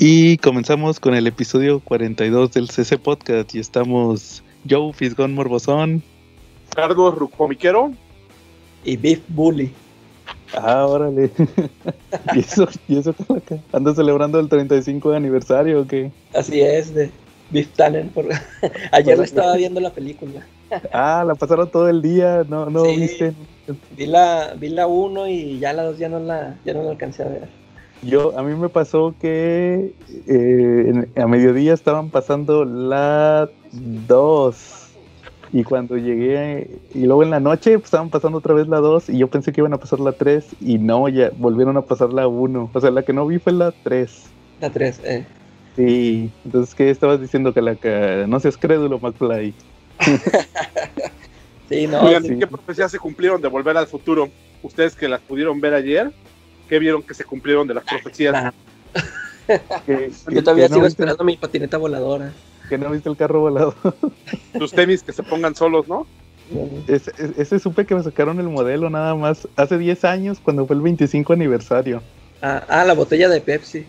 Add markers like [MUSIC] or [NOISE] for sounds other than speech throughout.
Y comenzamos con el episodio 42 del CC Podcast y estamos Joe Fisgón Morbosón, Carlos Rucomiquero y Beef Bully. Ah, órale. [LAUGHS] ¿Y eso, ¿Y eso acá? ¿Andas celebrando el 35 aniversario o qué? Así es, de Beef Talent. [LAUGHS] Ayer le estaba viendo la película. [LAUGHS] ah, la pasaron todo el día, no, no viste. Vi la, vi la 1 y ya la 2 ya no la, ya no la alcancé a ver. Yo, a mí me pasó que eh, a mediodía estaban pasando la 2. Y cuando llegué, y luego en la noche pues, estaban pasando otra vez la 2 y yo pensé que iban a pasar la 3 y no, ya volvieron a pasar la 1. O sea, la que no vi fue la 3. La 3, eh. Sí, entonces, ¿qué estabas diciendo? Que la que no seas crédulo, McFly. [LAUGHS] sí, no. ¿qué profecías se cumplieron de volver al futuro? Ustedes que las pudieron ver ayer, ¿qué vieron que se cumplieron de las profecías? [LAUGHS] Yo todavía sigo esperando mi patineta voladora. Que no viste el carro volado. [LAUGHS] Tus tenis que se pongan solos, ¿no? Ese, ese, supe que me sacaron el modelo nada más hace 10 años cuando fue el 25 aniversario. Ah, ah la botella de Pepsi.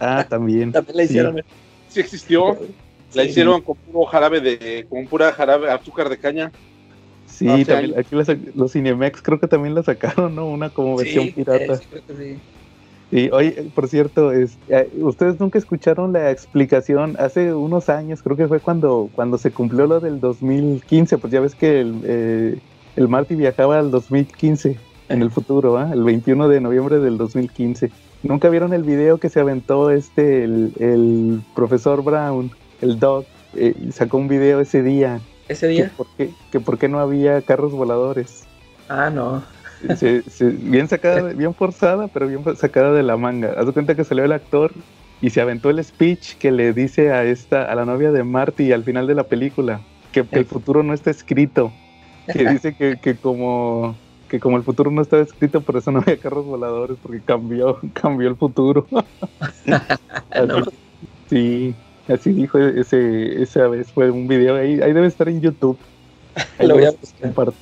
Ah, también. [LAUGHS] también la hicieron. Sí, existió. La hicieron con puro jarabe de, con pura jarabe, azúcar de caña. Sí, también, aquí los Cinemex creo que también la sacaron, ¿no? Una como versión pirata. Sí, creo que sí. Sí, oye, por cierto, es, eh, ustedes nunca escucharon la explicación hace unos años, creo que fue cuando, cuando se cumplió lo del 2015, pues ya ves que el, eh, el Marty viajaba al 2015 en el futuro, ¿ah? el 21 de noviembre del 2015. ¿Nunca vieron el video que se aventó este, el, profesor Brown, el Doc, eh, sacó un video ese día? ¿Ese día? Que por, qué, que por qué no había carros voladores. Ah, no bien sacada, [LAUGHS] bien forzada, pero bien sacada de la manga. Haz de cuenta que salió el actor y se aventó el speech que le dice a esta, a la novia de Marty al final de la película, que, el futuro no está escrito. Que [LAUGHS] dice que, que como que como el futuro no estaba escrito, por eso no había carros voladores, porque cambió, [LAUGHS] cambió el futuro. sí, así dijo ese, esa vez, fue un video ahí, ahí debe estar en YouTube. [LAUGHS] Lo voy a buscar.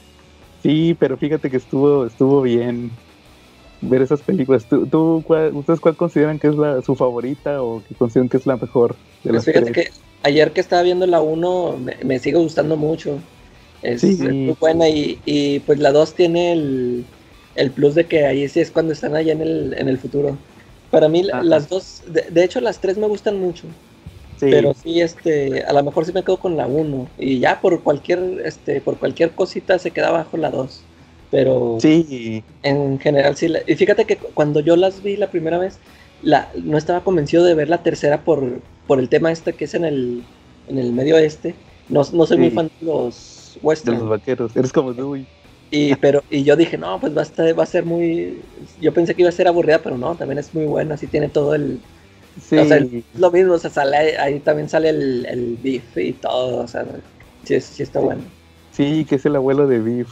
Sí, pero fíjate que estuvo, estuvo bien ver esas películas. ¿Tú, ¿Ustedes cuál consideran que es la, su favorita o que consideran que es la mejor de pues fíjate que ayer que estaba viendo la 1 me, sigue gustando mucho. Es, muy buena y, pues la 2 tiene el, plus de que ahí sí es cuando están allá en el, en el futuro. Para mí las dos, de, hecho las tres me gustan mucho. Pero sí, este, a lo mejor sí me quedo con la 1. Y ya por cualquier, este, por cualquier cosita se queda bajo la 2. Pero sí. en general sí. y fíjate que cuando yo las vi la primera vez, la, no estaba convencido de ver la tercera por, por el tema este que es en el, en el medio este. No, no soy muy fan de los westerns. De los vaqueros. Eres como Dewey. Y, pero, y yo dije, no, pues va a, estar, va a ser muy... Yo pensé que iba a ser aburrida, pero no, también es muy buena, así tiene todo el, Sí. O sea, lo mismo, o sea, sale, ahí también sale el, el Beef y todo, o sea, sí, sí está bueno. Sí, que es el abuelo de Beef.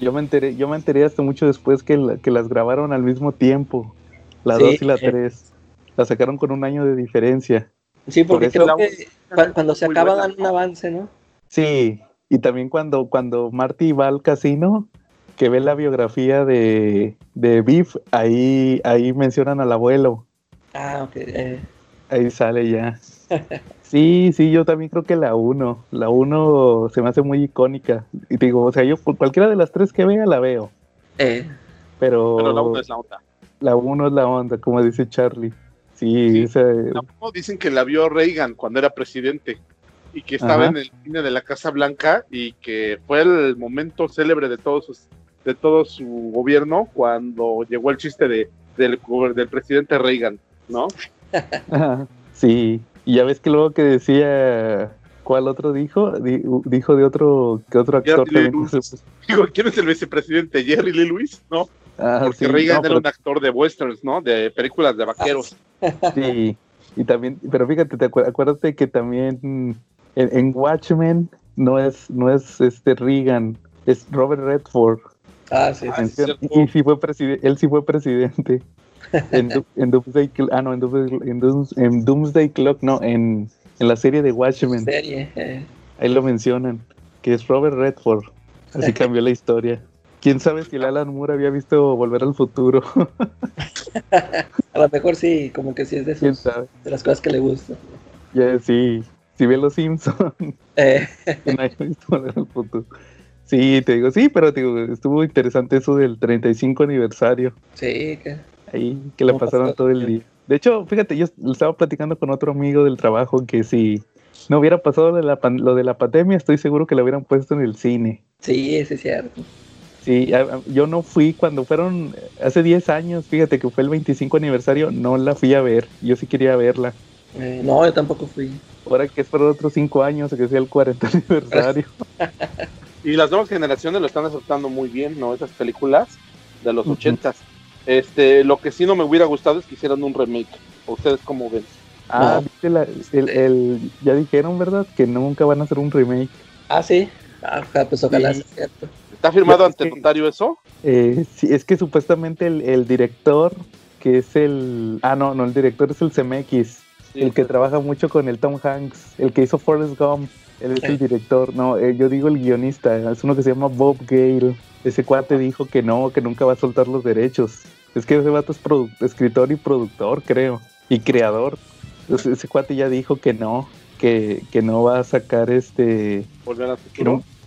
Yo me enteré, yo me enteré hasta mucho después que, que las grabaron al mismo tiempo, la 2 y la 3. La sacaron con un año de diferencia. Sí, porque creo que cuando se acaba dan un avance, ¿no? Sí, y también cuando, cuando Marty va al casino, que ve la biografía de, de Beef, ahí, ahí mencionan al abuelo. Ah, ok. Eh. Ahí sale ya. [LAUGHS] Sí, sí, yo también creo que la 1. La 1 se me hace muy icónica. Y digo, o sea, yo cualquiera de las tres que vea la veo. Eh. Pero, Pero la 1 es la onda. La 1 es la onda, como dice Charlie. Sí, sí. dicen que la vio Reagan cuando era presidente y que estaba en el cine de la Casa Blanca y que fue el momento célebre de todo su, de todo su gobierno cuando llegó el chiste de, del, del presidente Reagan. ¿No? [LAUGHS] sí, y ya ves que luego que decía ¿Cuál otro dijo? dijo de otro que otro actor. [LAUGHS] Digo, ¿quién es el vicepresidente? Jerry Lee Lewis, ¿no? Ah, Porque Reagan era un actor de westerns, ¿no? De películas de vaqueros. [LAUGHS] Sí, y también, pero fíjate, te acuérdate que también en, Watchmen no es, no es este Reagan, es Robert Redford. Ah, sí, sí. y sí fue él sí fue presidente en, Doomsday, ah, no, en, Doomsday Clock, no, en, la serie de Watchmen. Serie, eh. Ahí lo mencionan, que es Robert Redford. Así [LAUGHS] cambió la historia. quién sabe si el Alan Moore había visto Volver al Futuro. [LAUGHS] a lo mejor sí, como que sí es de, sus, de las cosas que le gustan. Ya, sí. Si ve los Simpsons. [LAUGHS] Eh. Sí, te digo, sí, pero digo, estuvo interesante eso del 35 aniversario. Sí, que. Ahí, que le pasaron todo el día. De hecho, fíjate, yo estaba platicando con otro amigo del trabajo que si no hubiera pasado lo de la, lo de la pandemia, estoy seguro que lo hubieran puesto en el cine. Sí, ese es cierto. Sí, yo no fui cuando fueron hace 10 años, fíjate que fue el 25 aniversario, no la fui a ver, yo sí quería verla. Eh, no, yo tampoco fui. Ahora que es por otros 5 años, que sea el 40 [LAUGHS] aniversario. [LAUGHS] y las nuevas generaciones lo están aceptando muy bien, ¿no? Esas películas de los 80 Este, lo que sí no me hubiera gustado es que hicieran un remake. ¿Ustedes cómo ven? Ah, el, ya dijeron, ¿verdad? Que nunca van a hacer un remake. Ah, sí. Ah, pues ojalá sea cierto. ¿Está firmado ante notario eso? Eh, sí, es que supuestamente el, director, que es el... Ah, no, no, el director es el CMX, el que trabaja mucho con el Tom Hanks, el que hizo Forrest Gump. Él es el director, no, eh, yo digo el guionista, es uno que se llama Bob Gale. Ese cuate dijo que no, que nunca va a soltar los derechos. Es que ese vato es escritor y productor, creo, y creador. ese cuate ya dijo que no, que, que no va a sacar este... ¿Volver a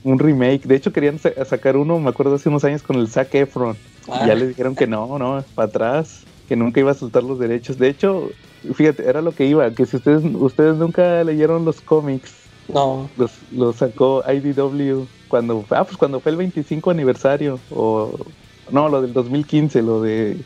un remake. De hecho, querían sacar uno, me acuerdo hace unos años, con el Zac Efron. Y ya ah. les dijeron que no, no, para atrás, que nunca iba a soltar los derechos. De hecho, fíjate, era lo que iba, que si ustedes, ustedes nunca leyeron los cómics, no. Los, los sacó IDW cuando, ah, pues cuando fue el 25 aniversario, o no, lo del 2015, lo de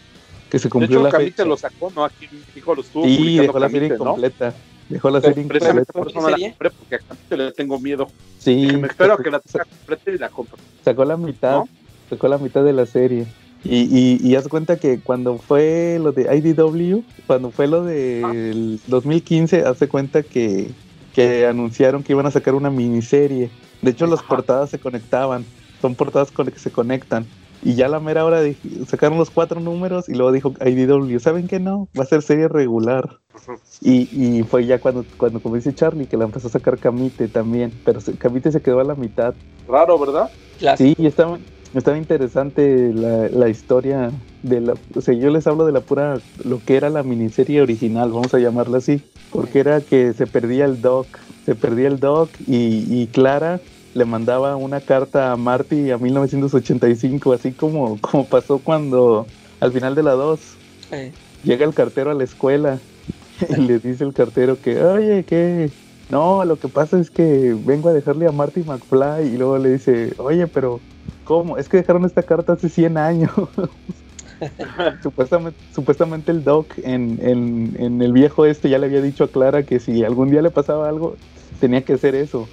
que se cumplió de hecho, la fecha. lo sacó, ¿no? Aquí dijo los tuvo Sí, dejó la serie completa. Dejó la serie Precisamente por eso no la compré, porque a Camite le tengo miedo. Sí. me espero a que la tenga completa y la compro. Sacó la mitad, sacó la mitad de la serie. Y, y, y haz cuenta que cuando fue lo de IDW, cuando fue lo del 2015, hace cuenta que, que anunciaron que iban a sacar una miniserie. De hecho, las portadas se conectaban. Son portadas con las que se conectan. Y ya a la mera hora sacaron los cuatro números y luego dijo IDW, ¿saben qué no? Va a ser serie regular. Y, y fue ya cuando, cuando, como dice Charlie, que la empezó a sacar Camite también, pero Camite se quedó a la mitad. Raro, ¿verdad? Sí, y estaba, estaba interesante la, la, historia de la... O sea, yo les hablo de la pura, lo que era la miniserie original, vamos a llamarla así, porque era que se perdía el Doc, se perdía el Doc y, y Clara le mandaba una carta a Marty a 1985, así como, como pasó cuando al final de la 2 llega el cartero a la escuela y le dice el cartero que, oye, que no, lo que pasa es que vengo a dejarle a Marty McFly y luego le dice, oye, pero ¿cómo? Es que dejaron esta carta hace 100 años. [LAUGHS] supuestamente, supuestamente el Doc en, en, en, el viejo este ya le había dicho a Clara que si algún día le pasaba algo, tenía que hacer eso.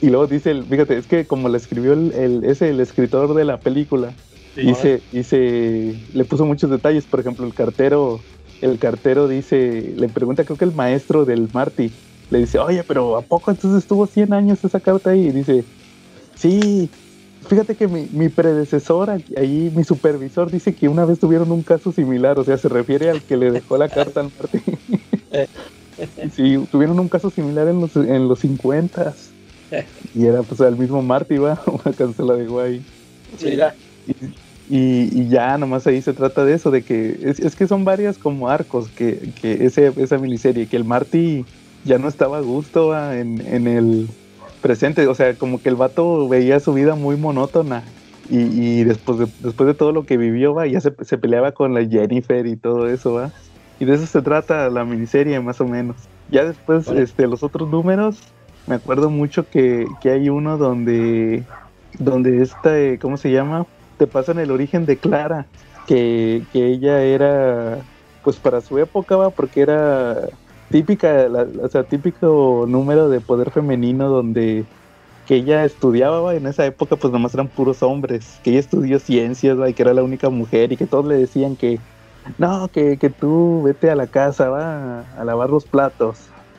Y luego dice, fíjate, es que como le escribió el, el, ese, el escritor de la película, dice, dice, le puso muchos detalles, por ejemplo, el cartero, el cartero dice, le pregunta, creo que el maestro del Marty, le dice, oye, pero ¿a poco entonces estuvo 100 años esa carta ahí? Y dice, sí, fíjate que mi, mi predecesor, ahí mi supervisor dice que una vez tuvieron un caso similar, o sea, se refiere al que le dejó la carta al Marty. [LAUGHS] Eh. [LAUGHS] Sí, tuvieron un caso similar en los, en los 50 y era pues el mismo Marty, va, [LAUGHS] una cancela de guay. Y, y, ya nomás ahí se trata de eso, de que es, es que son varias como arcos que, que ese, esa miniserie, que el Marty ya no estaba a gusto en, en, el presente, o sea, como que el vato veía su vida muy monótona y, y después, de, después de todo lo que vivió, va, ya se, se peleaba con la Jennifer y todo eso, va. Y de eso se trata la miniserie, más o menos. Ya después, este, los otros números, me acuerdo mucho que, que hay uno donde, donde esta, eh, ¿cómo se llama? Te pasan el origen de Clara, que, que ella era, pues para su época, va, porque era típica, o sea, típico número de poder femenino donde que ella estudiaba, ¿va? en esa época pues nomás eran puros hombres, que ella estudió ciencias, ¿va? y que era la única mujer y que todos le decían que no, que, que tú vete a la casa, va a, lavar los platos.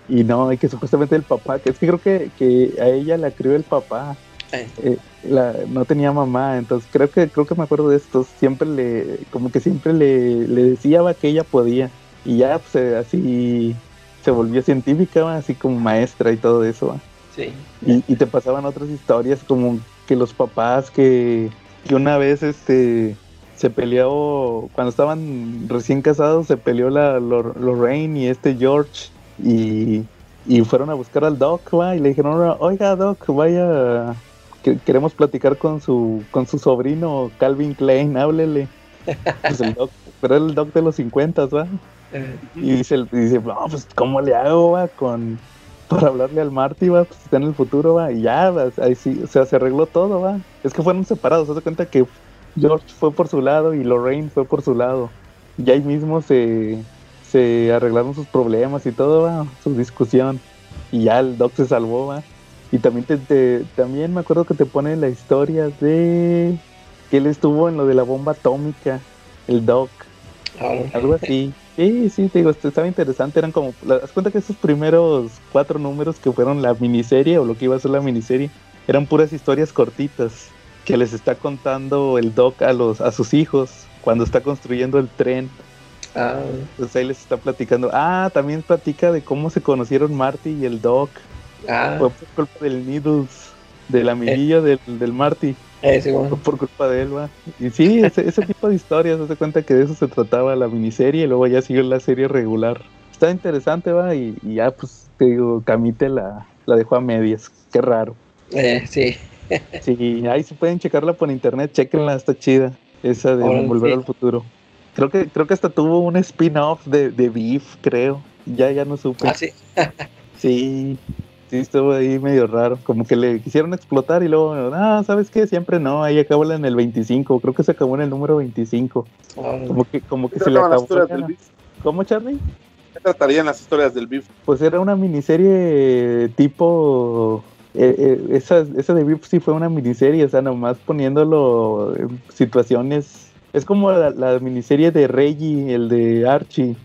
Y no, y que supuestamente el papá, que es que creo que, que a ella la crió el papá. Eh, la, no tenía mamá, entonces creo que creo que me acuerdo de esto. Siempre le, como que siempre le, le decía que ella podía. Y ya pues, eh, así se volvió científica, así como maestra y todo eso. Sí. Y, y, te pasaban otras historias como que los papás que que una vez este se peleó, cuando estaban recién casados, se peleó la Lorraine y este George y, fueron a buscar al Doc, y le dijeron, oiga Doc, vaya, queremos platicar con su, con su sobrino Calvin Klein, háblele. [LAUGHS] Pues el doc, pero era el Doc de los 50, ¿va? Y dice, dice, no, pues ¿cómo le hago, va? Con, para hablarle al Marty, va, pues está en el futuro, va, y ya, ahí sí, o sea, se arregló todo, va. Es que fueron separados, se da cuenta que George fue por su lado y Lorraine fue por su lado. Y ahí mismo se, se arreglaron sus problemas y todo, va, su discusión. Y ya el Doc se salvó, va. Y también te, también me acuerdo que te pone la historia de que él estuvo en lo de la bomba atómica, el Doc. Ah. Algo así. Sí, sí, te digo, estaba interesante. Eran como, das cuenta que esos primeros cuatro números que fueron la miniserie o lo que iba a ser la miniserie, eran puras historias cortitas que les está contando el Doc a los a sus hijos cuando está construyendo el tren. Ah. Entonces ahí les está platicando. Ah, también platica de cómo se conocieron Marty y el Doc. Ah. Fue por culpa del Needles, del amiguillo del, del Marty. Eh, Fue por culpa de él, va. Y sí, ese, ese tipo de historias, se cuenta que de eso se trataba la miniserie y luego ya siguió la serie regular. Está interesante, va, y, ya pues te digo, Camite la, la dejó a medias. Qué raro. Eh, sí. Sí, ahí se pueden checarla por internet, chequenla, está chida. Esa de Volver al Futuro. Creo que, creo que hasta tuvo un spin-off de, de Beef, creo. Ya, ya no supe. Ah, sí. [LAUGHS] sí, sí, estuvo ahí medio raro. Como que le quisieron explotar y luego, ah, ¿sabes qué? Siempre no, ahí acabó en el 25. Creo que se acabó en el número 25. Como que, como que se le acabó. ¿Cómo, Charlie? ¿Qué tratarían las historias del Beef? Pues era una miniserie tipo eh, eh, esa, esa de VIP sí fue una miniserie, o sea, nomás poniéndolo en situaciones. Es como la, miniserie de Reggie, el de Archie.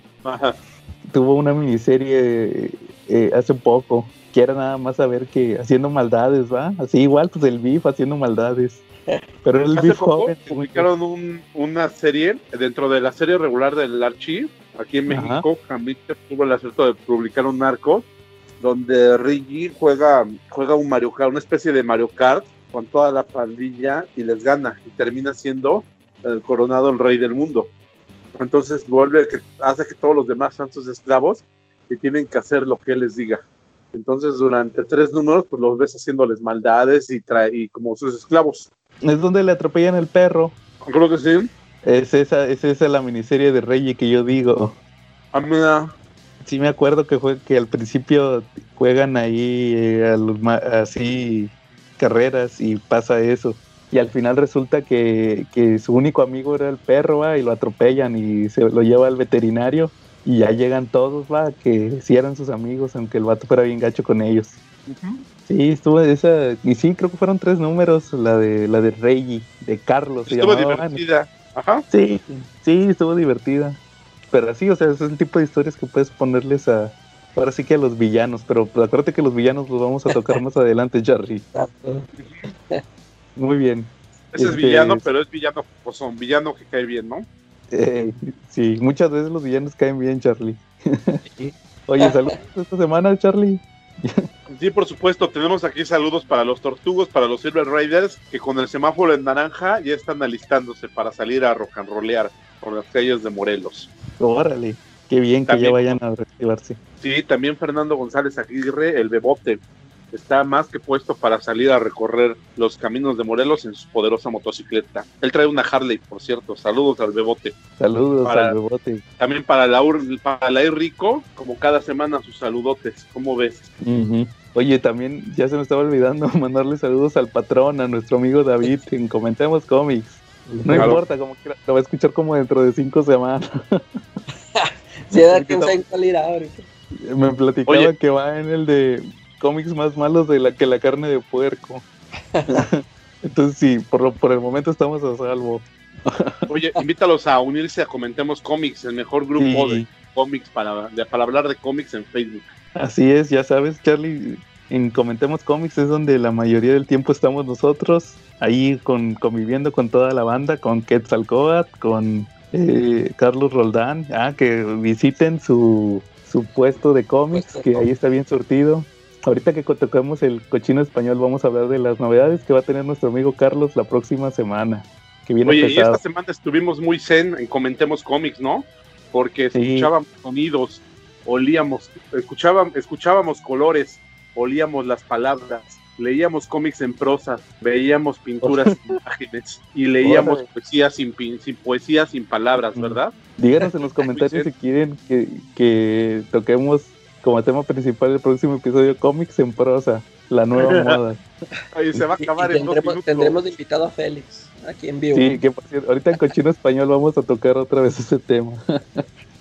Tuvo una miniserie eh, hace poco, que era nada más saber que haciendo maldades, ¿va? Así igual, pues el BIF haciendo maldades. [LAUGHS] Pero el BIF joven. Publicaron una serie dentro de la serie regular del Archie, aquí en México. Jamita tuvo el acierto de publicar un arco donde Rigi juega, juega un Mario Kart, una especie de Mario Kart con toda la pandilla y les gana y termina siendo el coronado el rey del mundo. Entonces vuelve que hace que todos los demás sean sus esclavos y tienen que hacer lo que él les diga. Entonces durante tres números pues los ves haciéndoles maldades y, trae, como sus esclavos. Es donde le atropellan el perro. Creo que sí. Es esa, es esa la miniserie de Rey que yo digo. Ah, mira sí me acuerdo que fue que al principio juegan ahí eh, así carreras y pasa eso. Y al final resulta que, su único amigo era el perro, y lo atropellan y se lo lleva al veterinario. Y ya llegan todos, va, que sí eran sus amigos, aunque el vato fuera bien gacho con ellos. Sí, estuvo esa, y sí, creo que fueron tres números, la de la de Reggie, de Carlos. Estuvo divertida. Ajá. Sí, sí, estuvo divertida. Pero así, o sea, es el tipo de historias que puedes ponerles a. Ahora sí que a los villanos, pero pues, acuérdate que los villanos los vamos a tocar más [LAUGHS] adelante, Jerry. Muy bien. Ese es este, villano, pero es villano, pues son villano que cae bien, ¿no? Eh, sí, muchas veces los villanos caen bien, Charlie. [LAUGHS] Oye, saludos esta semana, Charlie. Sí, por supuesto, tenemos aquí saludos para los tortugos, para los Silver Raiders, que con el semáforo en naranja ya están alistándose para salir a rock and rollear por las calles de Morelos. Órale, qué bien que ya vayan a reactivarse. Sí, también Fernando González Aguirre, el Bebote, está más que puesto para salir a recorrer los caminos de Morelos en su poderosa motocicleta. Él trae una Harley, por cierto. Saludos al Bebote. Saludos al Bebote. También para la, para la Rico, como cada semana, sus saludotes. ¿Cómo ves? Oye, también ya se me estaba olvidando [LAUGHS] mandarle saludos al patrón, a nuestro amigo David, [LAUGHS] en Comentemos Cómics. No importa, como quiera, lo va a escuchar como dentro de cinco semanas. [LAUGHS] sí, da que salir ahorita. Me platicaba que va en el de cómics más malos de la que la carne de puerco. [LAUGHS] Entonces sí, por, por el momento estamos a salvo. Oye, invítalos a unirse a Comentemos Cómics, el mejor grupo de cómics para, para hablar de cómics en Facebook. Así es, ya sabes, Charlie, en Comentemos Cómics es donde la mayoría del tiempo estamos nosotros ahí con, conviviendo con toda la banda, con Quetzalcoatl, con eh, Carlos Roldán, ah, que visiten su, su puesto de cómics, que ahí está bien surtido. ahorita que tocamos el cochino español, vamos a hablar de las novedades que va a tener nuestro amigo Carlos la próxima semana. Que viene Oye, y esta semana estuvimos muy zen en Comentemos Cómics, ¿no? Porque escuchábamos sonidos, olíamos, escuchábamos, escuchábamos colores, olíamos las palabras, leíamos cómics en prosa, veíamos pinturas sin [LAUGHS] imágenes y leíamos poesía sin, sin poesía sin palabras, ¿verdad? Díganos en los [LAUGHS] comentarios si quieren que, que toquemos como tema principal del próximo episodio cómics en prosa, la nueva [LAUGHS] moda. Ahí se va a acabar en tendremos, dos tendremos invitado a Félix aquí en vivo. Sí, que por cierto, ahorita en Cochino Español vamos a tocar otra vez ese tema.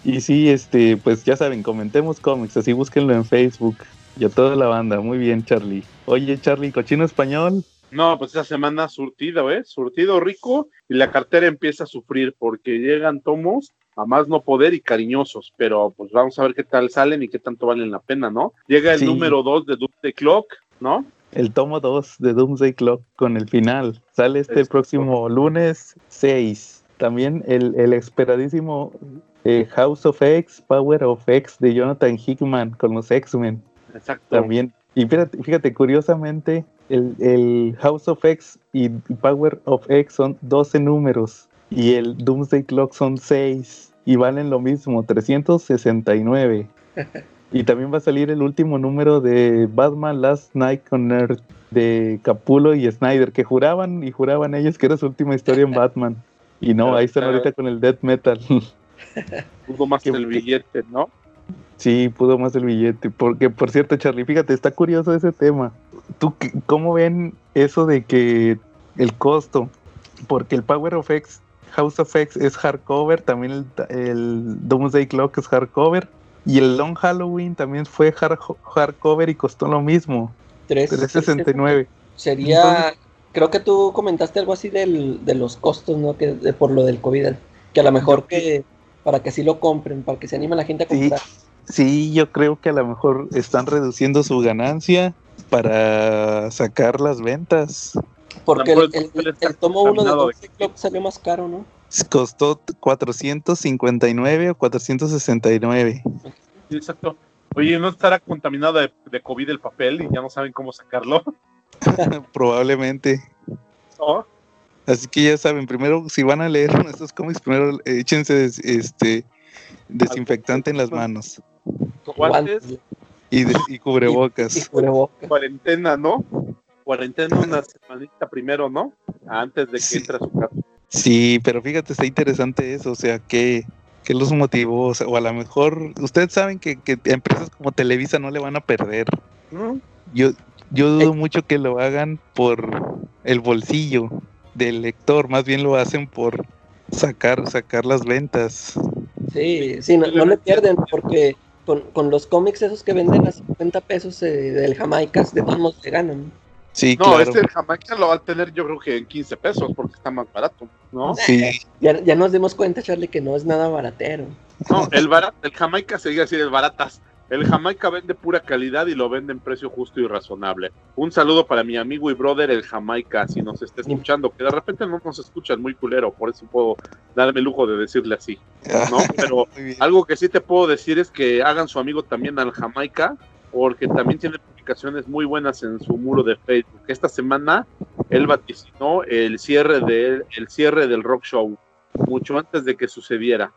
y sí, este, pues ya saben, comentemos cómics, así búsquenlo en Facebook. Y a toda la banda, muy bien, Charlie. Oye, Charlie, Cochino Español. No, pues esa semana surtido, ¿eh? Surtido rico y la cartera empieza a sufrir porque llegan tomos a más no poder y cariñosos, pero pues vamos a ver qué tal salen y qué tanto valen la pena, ¿no? Llega el número 2 de Doomsday Clock, ¿no? El tomo 2 de Doomsday Clock con el final. Sale este próximo lunes 6. También el, el esperadísimo eh, House of X, Power of X de Jonathan Hickman con los X-Men. Exacto. También. Y fíjate, fíjate curiosamente, el, el, House of X y Power of X son 12 números y el Doomsday Clock son 6 y valen lo mismo, 369. [LAUGHS] y también va a salir el último número de Batman Last Night on Earth de Capulo y Snyder, que juraban y juraban ellos que era su última historia en Batman. Y no, ahí están ahorita con el Death Metal. [LAUGHS] pudo más el billete, ¿no? Sí, pudo más el billete. Porque, por cierto, Charlie, fíjate, está curioso ese tema. ¿Tú cómo ven eso de que el costo? Porque el Power of X House of X es hardcover, también el, el Doomsday Clock es hardcover. Y el Long Halloween también fue hardcover y costó lo mismo. 369. Sería, creo que tú comentaste algo así del, de los costos, ¿no? Que por lo del COVID, que a lo mejor que para que así lo compren, para que se anime la gente a comprar. sí, yo creo que a lo mejor están reduciendo su ganancia para sacar las ventas. Porque el, tomo 1 de Doomsday Clock salió más caro, ¿no? Costó 459 o 469. exacto. Oye, ¿no estará contaminado de, COVID el papel y ya no saben cómo sacarlo? [LAUGHS] Probablemente. Así que ya saben, primero, si van a leer [LAUGHS] estos cómics, primero échense este desinfectante en las manos. Guantes. Y, y cubrebocas. Y, cubrebocas. Cuarentena, ¿no? cuarentena una semanita primero, ¿no? Antes de que entre a su casa. Sí, pero fíjate, está interesante eso, o sea, ¿qué, qué los motivó? O, a lo mejor, ustedes saben que, que, empresas como Televisa no le van a perder. Yo, yo dudo mucho que lo hagan por el bolsillo del lector, más bien lo hacen por sacar, sacar las ventas. Sí, sí, no, le pierden porque con, con, los cómics esos que venden a 50 pesos eh, del Jamaicas, de todos modos se ganan no, este Jamaica lo va a tener yo creo que en 15 pesos porque está más barato, ¿no? Sí. Ya, ya nos dimos cuenta, Charlie, que no es nada baratero. No, el, barat, el Jamaica sería así el baratas. El Jamaica vende pura calidad y lo vende en precio justo y razonable. Un saludo para mi amigo y brother el Jamaica, si nos está escuchando, que de repente no nos escuchan muy culero, por eso puedo darme el lujo de decirle así, ¿no? Pero [LAUGHS] algo que sí te puedo decir es que hagan su amigo también al Jamaica, porque también tiene publicaciones muy buenas en su muro de Facebook. Esta semana él vaticinó el cierre de el cierre del rock show mucho antes de que sucediera.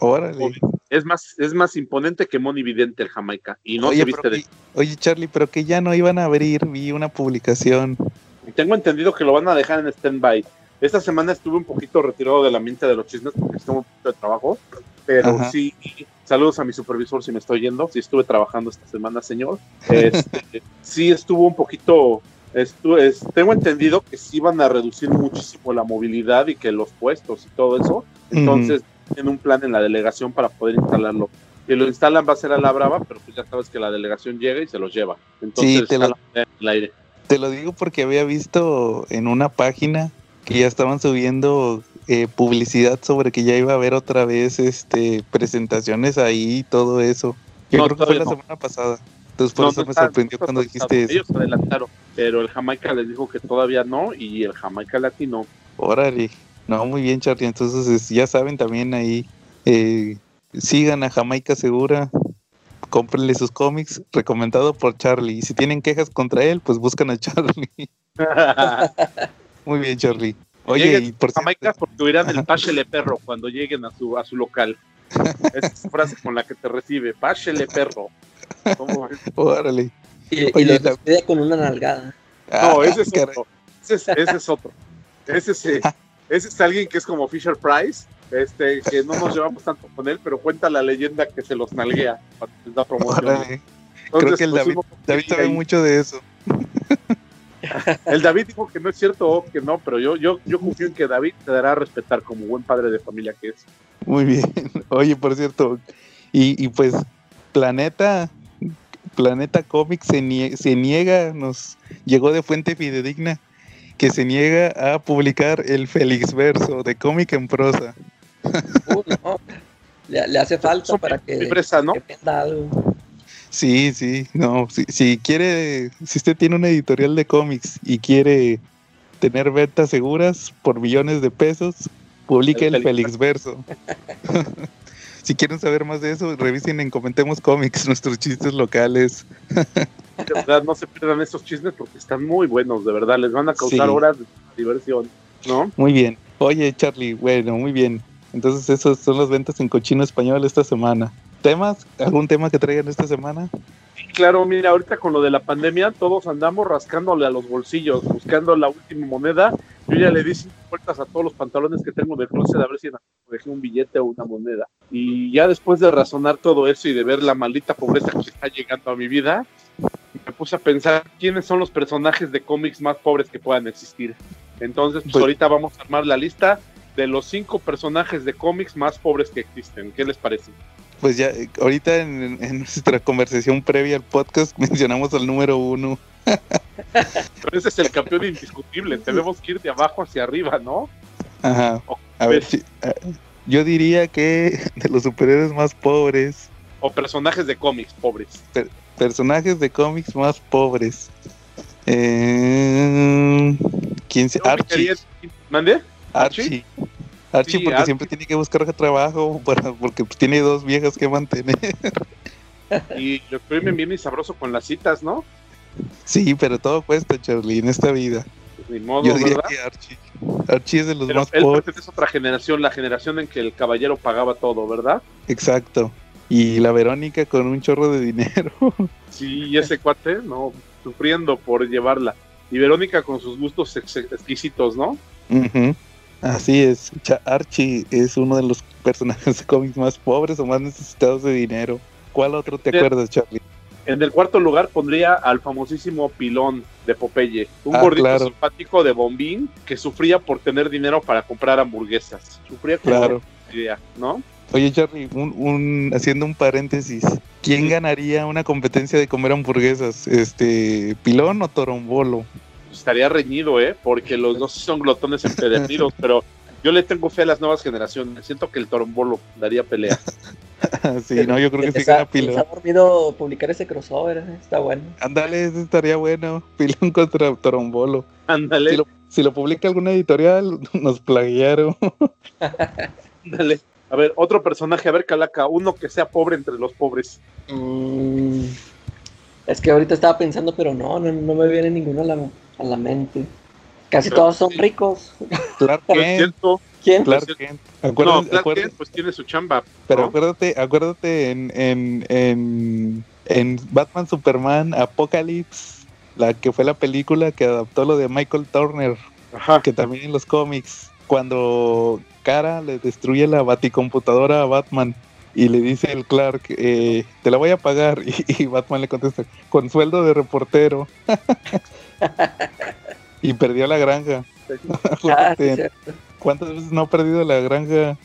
Órale. Es más, es más imponente que Moni Vidente el Jamaica. Y no oye, viste de... Oye, Charlie, pero que ya no iban a abrir, vi una publicación. Tengo entendido que lo van a dejar en stand-by. Esta semana estuve un poquito retirado de la mente de los chismes porque estuve un poquito de trabajo, pero sí Saludos a mi supervisor si me estoy yendo. Si estuve trabajando esta semana, señor. Este, [LAUGHS] sí estuvo un poquito. tengo entendido que sí van a reducir muchísimo la movilidad y que los puestos y todo eso. Entonces, tienen un plan en la delegación para poder instalarlo. Que lo instalan va a ser a la brava, pero pues ya sabes que la delegación llega y se los lleva. Entonces, sí, te lo, en el aire. Te lo digo porque había visto en una página que ya estaban subiendo eh, publicidad sobre que ya iba a haber otra vez este presentaciones ahí y todo eso. Yo creo que fue la semana pasada. Entonces por eso me sorprendió cuando dijiste eso. Ellos adelantaron, pero el Jamaica les dijo que todavía no y el Jamaica latino. Órale. No, muy bien, Charlie. Entonces ya saben también ahí, eh, sigan a Jamaica Segura, cómprenle sus cómics, recomendado por Charlie. Y si tienen quejas contra él, pues buscan a Charlie. [LAUGHS] Muy bien, Charlie. Oye, y por Jamaica porque huirán el páchele perro cuando lleguen a su, a su local. [LAUGHS] Esa es frase con la que te recibe, páchele perro. Órale. Y, Oye, lo con una nalgada. No, ese es otro. Ese es, ese es otro. Ese es, eh, ese es alguien que es como Fisher Price, este, que no nos llevamos tanto con él, pero cuenta la leyenda que se los nalguea para la promoción. Creo que el pues, David, David sabe mucho de eso. [LAUGHS] El David dijo que no es cierto, que no, pero yo, yo, yo confío en que David te dará a respetar como buen padre de familia que es. Muy bien. [LAUGHS] Oye, por cierto, y, y pues Planeta, Planeta Comics se, se niega, nos llegó de fuente fidedigna, que se niega a publicar el Félix Verso de cómic en prosa. Uh, le, hace falta para que, empresa, ¿no? Sí, sí, no, si, quiere, si usted tiene una editorial de cómics y quiere tener ventas seguras por millones de pesos, publique el, Félix Verso. [LAUGHS] si quieren saber más de eso, revisen en Comentemos Cómics, [LAUGHS] nuestros chistes locales. de verdad, no se pierdan esos chistes porque están muy buenos, de verdad, les van a causar horas de diversión, ¿no? Muy bien. Oye, Charlie, bueno, muy bien. Entonces, esas son las ventas en cochino español esta semana temas? ¿Algún tema que traigan esta semana? Claro, mira, ahorita con lo de la pandemia, todos andamos rascándole a los bolsillos, buscando la última moneda. Yo ya le di cinco vueltas a todos los pantalones que tengo de closet a ver si dejé un billete o una moneda. Y ya después de razonar todo eso y de ver la maldita pobreza que está llegando a mi vida, me puse a pensar quiénes son los personajes de cómics más pobres que puedan existir. Entonces, pues, pues ahorita vamos a armar la lista de los cinco personajes de cómics más pobres que existen. ¿Qué les parece? Pues ya, ahorita en, nuestra conversación previa al podcast [LAUGHS] mencionamos al número uno. Pero ese es el campeón indiscutible, tenemos que ir de abajo hacia arriba, ¿no? Ajá. A ver, yo diría que [LAUGHS] de los superhéroes más pobres. O personajes de cómics pobres. personajes de cómics más pobres. Eh, ¿Quién se? Archie. ¿Mande? Archie. Archie porque siempre tiene que buscar trabajo [LAUGHS] porque pues, tiene dos viejas que mantener. Y lo exprimen bien y sabroso con las citas, ¿no? Sí, pero todo cuesta, Charlie, en esta vida. Pues modo, Yo diría que Archie. Archie es de los más él pobres. Es otra generación, la generación en que el caballero pagaba todo, ¿verdad? Exacto. Y la Verónica con un chorro de dinero. [LAUGHS] Sí, y ese cuate, no, sufriendo por llevarla. Y Verónica con sus gustos exquisitos, ¿no? Así es, Archie es uno de los personajes de cómics más pobres o más necesitados de dinero. ¿Cuál otro te acuerdas, Charlie? En el cuarto lugar pondría al famosísimo Pilón de Popeye, un ah, gordito simpático de bombín que sufría por tener dinero para comprar hamburguesas. Sufría con claro. idea, ¿no? Oye, Charlie, un, haciendo un paréntesis, ¿quién ganaría una competencia de comer hamburguesas? Este, ¿Pilón o Torombolo? Estaría reñido, ¿eh? Porque los dos son glotones empedernidos, [LAUGHS] pero yo le tengo fe a las nuevas generaciones. Siento que el Torombolo daría pelea. [LAUGHS] sí, no, yo creo que sí gana Pilón. ha dormido publicar ese crossover, ¿eh? está bueno. Ándale, eso estaría bueno. [LAUGHS] Pilón contra Torombolo. Ándale. Si lo, publica alguna editorial, nos plagiaron. Ándale. A ver, otro personaje, a ver, Calaca, uno que sea pobre entre los pobres. Mm, es que ahorita estaba pensando, pero no, no, no me viene ninguno a la, a la mente. Casi todos son ricos. Clark Kent. ¿Quién? Clark Kent. no, Clark pues tiene su chamba. Pero acuérdate, acuérdate en, en, en, en Batman Superman Apocalypse, la que fue la película que adaptó lo de Michael Turner, Ajá. que también en los cómics, cuando Cara le destruye la baticomputadora a Batman y le dice el Clark, eh, te la voy a pagar. [LAUGHS] Y, Batman le contesta, con sueldo de reportero. [LAUGHS] y perdió la granja. [LAUGHS] Ah, ¿Cuántas veces no ha perdido la granja?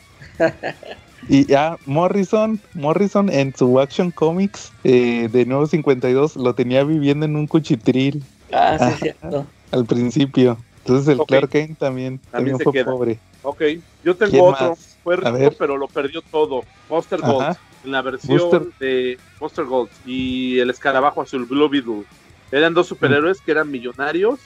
Y ya Morrison, Morrison en su Action Comics eh, de Nuevo 52 lo tenía viviendo en un cuchitril. Ah, sí, cierto. Al principio. Entonces el Clark Kent también, también fue pobre. Ok, yo tengo otro. Fue rico, pero lo perdió todo. Monster Gold. En la versión de Monster Gold. Y el escarabajo azul, Blue Beetle. Eran dos superhéroes que eran millonarios.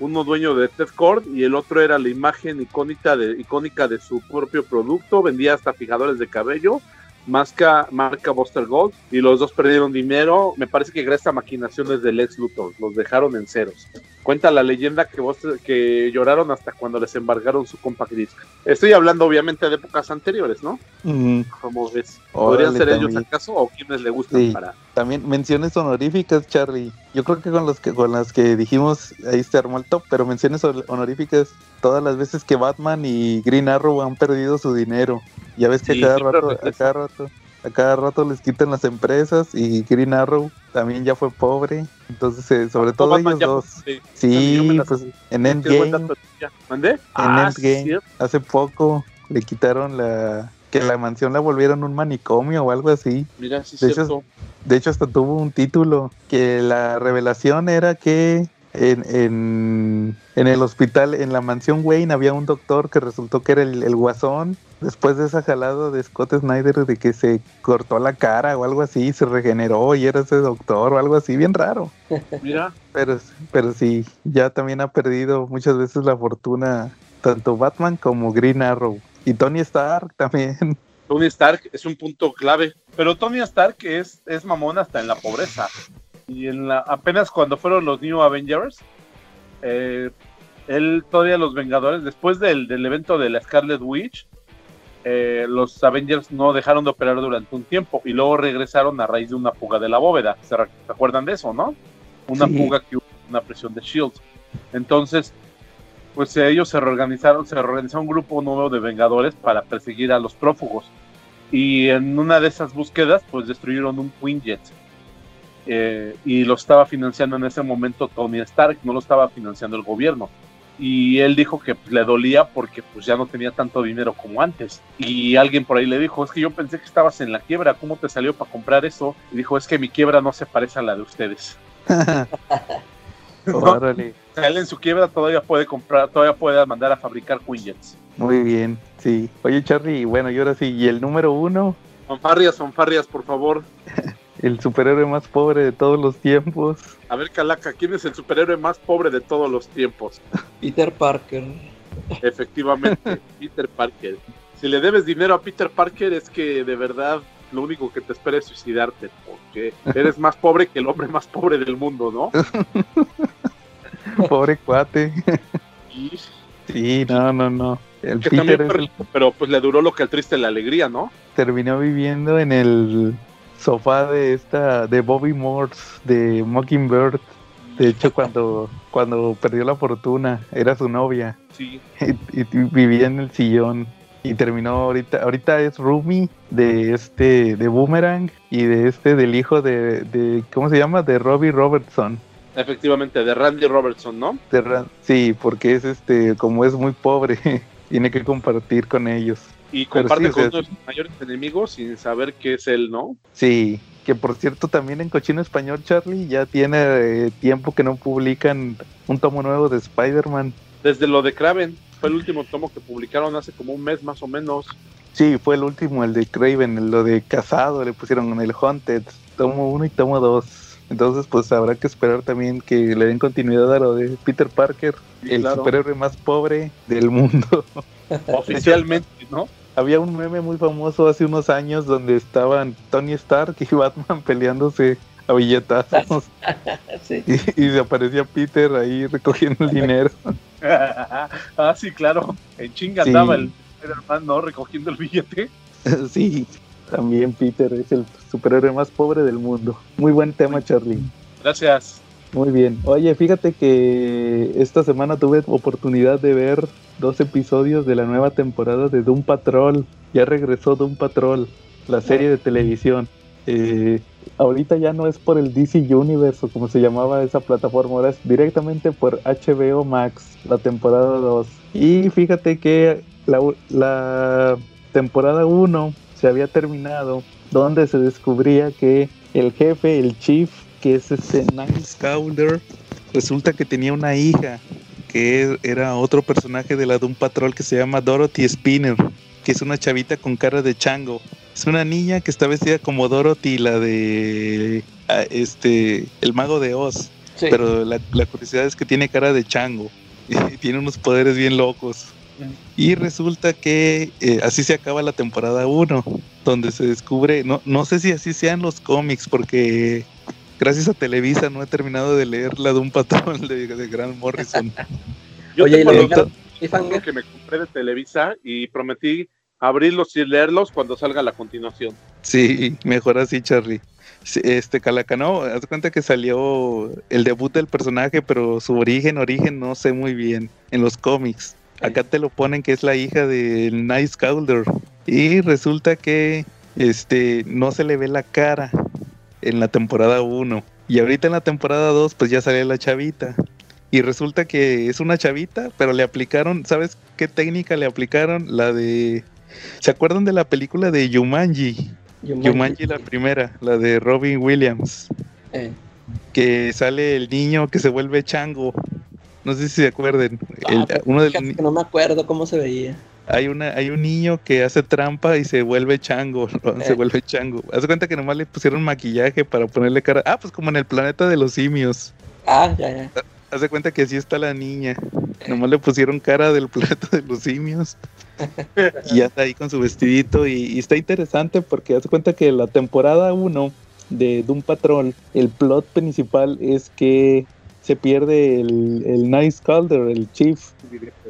Uno dueño de Ted Cord y el otro era la imagen icónica de, icónica de su propio producto. Vendía hasta fijadores de cabello. marca, marca Buster Gold y los dos perdieron dinero. Me parece que gracias a maquinaciones del ex Luthor, los dejaron en ceros. Cuenta la leyenda que, que lloraron hasta cuando les embargaron su compact disc. Estoy hablando obviamente de épocas anteriores, ¿no? Como ves. ¿Podrían ser ellos acaso o quienes le gustan para...? También menciones honoríficas, Charlie. Yo creo que con los que con las que dijimos ahí se armó el top, pero menciones honoríficas todas las veces que Batman y Green Arrow han perdido su dinero. Ya ves que cada rato, a cada rato, a cada rato les quitan las empresas y Green Arrow también ya fue pobre. Entonces, eh, sobre todo ellos dos. Sí, pues en Endgame. En ah, Endgame, hace poco le quitaron la que la mansión la volvieron un manicomio o algo así. Mira, sí de, hecho, de hecho, hasta tuvo un título que la revelación era que en, en, en, el hospital, en la mansión Wayne, había un doctor que resultó que era el, guasón. Después de esa jalada de Scott Snyder de que se cortó la cara o algo así, se regeneró y era ese doctor o algo así, bien raro. Mira. Pero, pero sí, ya también ha perdido muchas veces la fortuna tanto Batman como Green Arrow. Y Tony Stark también. Tony Stark es un punto clave, pero Tony Stark es, es mamón hasta en la pobreza. Y en la, apenas cuando fueron los New Avengers, eh, él todavía los Vengadores, después del, evento de la Scarlet Witch, eh, los Avengers no dejaron de operar durante un tiempo y luego regresaron a raíz de una fuga de la bóveda. ¿Se, acuerdan de eso, no? Una fuga que hubo, una presión de Shield. Entonces, pues ellos se reorganizaron, se reorganizó un grupo nuevo de Vengadores para perseguir a los prófugos. Y en una de esas búsquedas, pues destruyeron un Quinjet. Eh, y lo estaba financiando en ese momento Tony Stark, no lo estaba financiando el gobierno. Y él dijo que pues, le dolía porque pues ya no tenía tanto dinero como antes. Y alguien por ahí le dijo, es que yo pensé que estabas en la quiebra, ¿cómo te salió para comprar eso? Y dijo, es que mi quiebra no se parece a la de ustedes. [LAUGHS] él en su quiebra todavía puede comprar, todavía puede mandar a fabricar Quinjets. Muy bien, sí. Oye, Charlie, bueno, y ahora sí, ¿y el número uno? Fanfarrias, fanfarrias, por favor. [LAUGHS] el superhéroe más pobre de todos los tiempos. A ver, Calaca, ¿quién es el superhéroe más pobre de todos los tiempos? Peter Parker. Efectivamente, [LAUGHS] Peter Parker. Si le debes dinero a Peter Parker es que de verdad lo único que te espera es suicidarte, porque eres más pobre que el hombre más pobre del mundo, ¿no? [LAUGHS] Pobre cuate. Sí, no, no, no. El Peter pero pues le duró lo que al triste la alegría, ¿no? Terminó viviendo en el sofá de esta, de Bobby Morse, de Mockingbird. De hecho, [LAUGHS] cuando, cuando perdió la fortuna, era su novia. Sí. [LAUGHS] Y, vivía en el sillón. Y terminó ahorita, ahorita es Rumi de este, de Boomerang y de este, del hijo de, de ¿cómo se llama? De Robbie Robertson. Efectivamente, de Randy Robertson, ¿no? sí, porque es este, como es muy pobre, [LAUGHS] tiene que compartir con ellos. Y comparte con sus mayores enemigos sin saber qué es él, ¿no? Sí, que por cierto también en Cochino Español, Charlie, ya tiene eh, tiempo que no publican un tomo nuevo de Spider-Man. Desde lo de Kraven, fue el último tomo que publicaron hace como un mes más o menos. Sí, fue el último, el de Craven, lo de Casado, le pusieron en el Haunted, tomo uno y tomo dos. Entonces, pues habrá que esperar también que le den continuidad a lo de Peter Parker, el superhéroe más pobre del mundo. [LAUGHS] Oficialmente, ¿no? Había un meme muy famoso hace unos años donde estaban Tony Stark y [LAUGHS] Batman peleándose a billetazos. [LAUGHS] y, se aparecía Peter ahí recogiendo el dinero. [LAUGHS] ah, sí, claro. En chinga andaba el hermano recogiendo el billete. sí. También Peter es el superhéroe más pobre del mundo. Muy buen tema, Charlie. Gracias. Muy bien. Oye, fíjate que esta semana tuve oportunidad de ver dos episodios de la nueva temporada de Doom Patrol. Ya regresó Doom Patrol, la serie de televisión. Eh, ahorita ya no es por el DC Universe o como se llamaba esa plataforma, ahora es directamente por HBO Max, la temporada 2. Y fíjate que la, la temporada 1 se había terminado, donde se descubría que el jefe, el chief, que es este Nice Calder, resulta que tenía una hija, que era otro personaje de la Doom Patrol que se llama Dorothy Spinner, que es una chavita con cara de chango. Es una niña que está vestida como Dorothy, la de ah, este el mago de Oz. Pero la, curiosidad es que tiene cara de chango [LAUGHS] y tiene unos poderes bien locos. Y resulta que eh, así se acaba la temporada 1, donde se descubre, no, no sé si así sean los cómics, porque gracias a Televisa no he terminado de leer la de un patrón de, de Grant Morrison. [LAUGHS] Yo Oye, tengo los que me compré de Televisa y prometí abrirlos y leerlos cuando salga la continuación. Sí, mejor así, Charlie. Este Calacano, haz cuenta que salió el debut del personaje, pero su origen, origen no sé muy bien en los cómics. Acá te lo ponen que es la hija del Nice Calder. Y resulta que este no se le ve la cara en la temporada 1. Y ahorita en la temporada 2 pues ya sale la chavita. Y resulta que es una chavita, pero le aplicaron, ¿sabes qué técnica le aplicaron? La de... ¿Se acuerdan de la película de Yumanji? Yumanji, la primera, la de Robin Williams. Eh. Que sale el niño que se vuelve chango. No sé si se acuerden. Ah, uno no me acuerdo cómo se veía. Hay, una, hay un niño que hace trampa y se vuelve chango. [LAUGHS] Se eh. vuelve chango. Haz cuenta que nomás le pusieron maquillaje para ponerle cara. Ah, pues como en el planeta de los simios. Ah, ya, ya. Haz de cuenta que así está la niña. Nomás le pusieron cara del [LAUGHS] plato de los simios. y ya está ahí con su vestidito. Y, está interesante porque haz de cuenta que la temporada 1 de Doom Patrol, el plot principal es que se pierde el, Nice Calder, el Chief.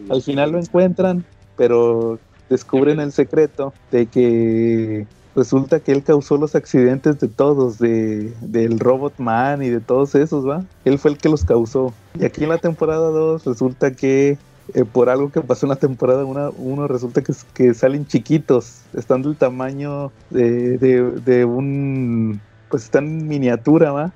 Al final lo encuentran, pero descubren el secreto de que resulta que él causó los accidentes de todos, de, del Robot Man y de todos esos, ¿va? Él fue el que los causó. Y aquí en la temporada 2 resulta que eh, por algo que pasó en la temporada 1, resulta que, que, salen chiquitos, están del tamaño de, de un... pues están en miniatura, ¿va?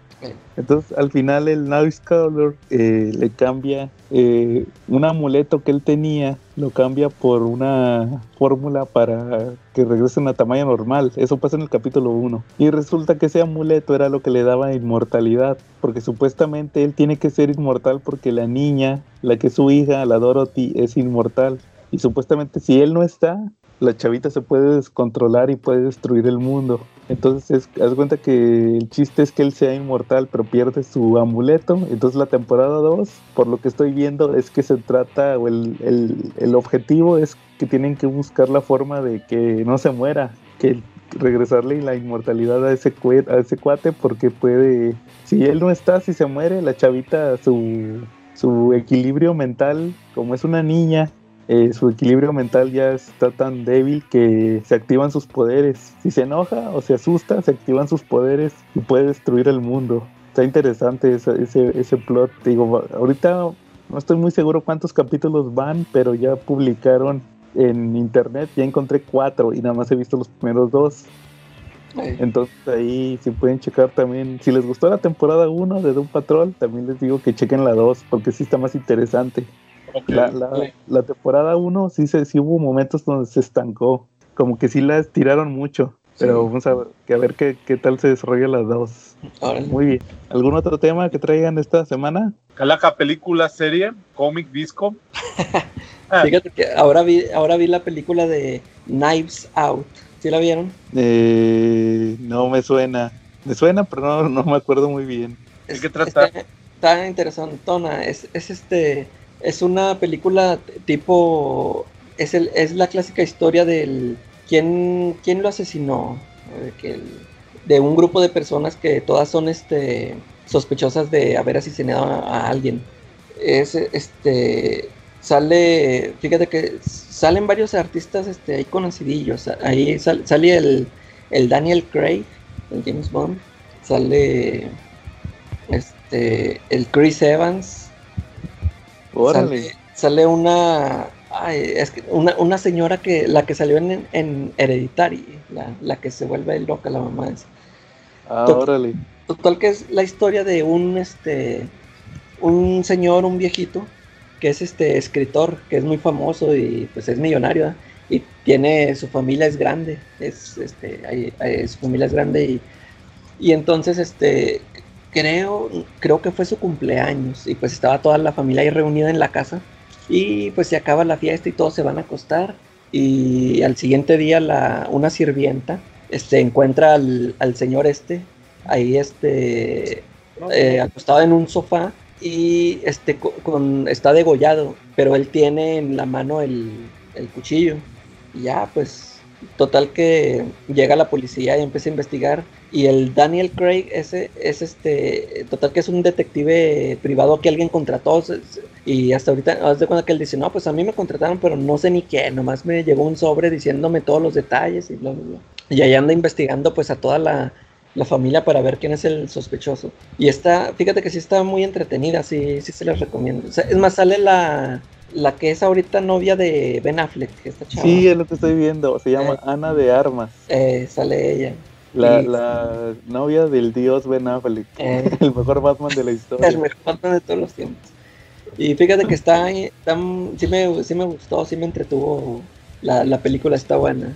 Entonces al final el Nightcrawler eh, le cambia eh, un amuleto que él tenía, lo cambia por una fórmula para que regresen a tamaño normal. Eso pasa en el capítulo 1. Y resulta que ese amuleto era lo que le daba inmortalidad, porque supuestamente él tiene que ser inmortal porque la niña, la que es su hija, la Dorothy, es inmortal. Y supuestamente si él no está, la chavita se puede descontrolar y puede destruir el mundo. Entonces, haz cuenta que el chiste es que él sea inmortal, pero pierde su amuleto. Entonces, la temporada 2, por lo que estoy viendo, es que se trata, o el, el, objetivo es que tienen que buscar la forma de que no se muera, que regresarle la inmortalidad a ese, a ese cuate, porque puede, si él no está, si se muere, la chavita, su, su equilibrio mental, como es una niña, eh, su equilibrio mental ya está tan débil que se activan sus poderes. Si se enoja o se asusta, se activan sus poderes y puede destruir el mundo. Está interesante ese, ese, plot. Digo, ahorita no estoy muy seguro cuántos capítulos van, pero ya publicaron en internet, ya encontré cuatro y nada más he visto los primeros dos. Entonces ahí si pueden checar también, si les gustó la temporada 1 de Doom Patrol, también les digo que chequen la 2 porque sí está más interesante. La, temporada 1 sí, se, sí hubo momentos donde se estancó, como que sí la estiraron mucho, pero vamos a ver, que a ver qué, qué tal se desarrolla las dos. Muy bien. ¿Algún otro tema que traigan esta semana? Calaca, película, serie, cómic, disco. [LAUGHS] Fíjate que ahora vi, ahora vi la película de Knives Out. ¿Sí la vieron? Eh, no me suena. Me suena, pero no, no me acuerdo muy bien. ¿De qué trata? Está, está interesantona. Es, es este es una película tipo. Es, el, es la clásica historia del. ¿Quién, quién lo asesinó? Que de un grupo de personas que todas son este, sospechosas de haber asesinado a, alguien. Es este. Sale. Fíjate que salen varios artistas este, ahí conocidillos. Ahí sale el, el Daniel Craig, el James Bond. Sale. Este. El Chris Evans Sale, una, es una, una, señora que la que salió en, en Hereditary, la, la, que se vuelve loca, la mamá esa. Ah, órale. Total que es la historia de un este un señor, un viejito, que es este escritor, que es muy famoso y pues es millonario, y tiene su familia es grande, es este, su familia es grande y, y entonces este creo, creo que fue su cumpleaños y pues estaba toda la familia ahí reunida en la casa y pues se acaba la fiesta y todos se van a acostar y al siguiente día la, una sirvienta este, encuentra al, señor este ahí este eh, acostado en un sofá y este con, está degollado, pero él tiene en la mano el, el cuchillo. Y ya, pues, total que llega la policía y empieza a investigar. Y el Daniel Craig ese es este, total que es un detective privado que alguien contrató. Y hasta ahorita, haz de que él dice, no, pues a mí me contrataron, pero no sé ni qué, nomás me llegó un sobre diciéndome todos los detalles y bla, bla, bla. Y ahí anda investigando pues a toda la, la familia para ver quién es el sospechoso. Y está, fíjate que sí está muy entretenida, sí, sí se les recomiendo. es más, sale la, la que es ahorita novia de Ben Affleck, esta chava. Sí, es lo que estoy viendo, se llama eh. Ana de Armas. Eh, sale ella. La, la, novia del dios Ben Affleck, eh. [LAUGHS] el mejor Batman de la historia. El mejor Batman de todos los tiempos. Y fíjate que está, está sí, me, sí me gustó, sí me entretuvo. La, la película está buena.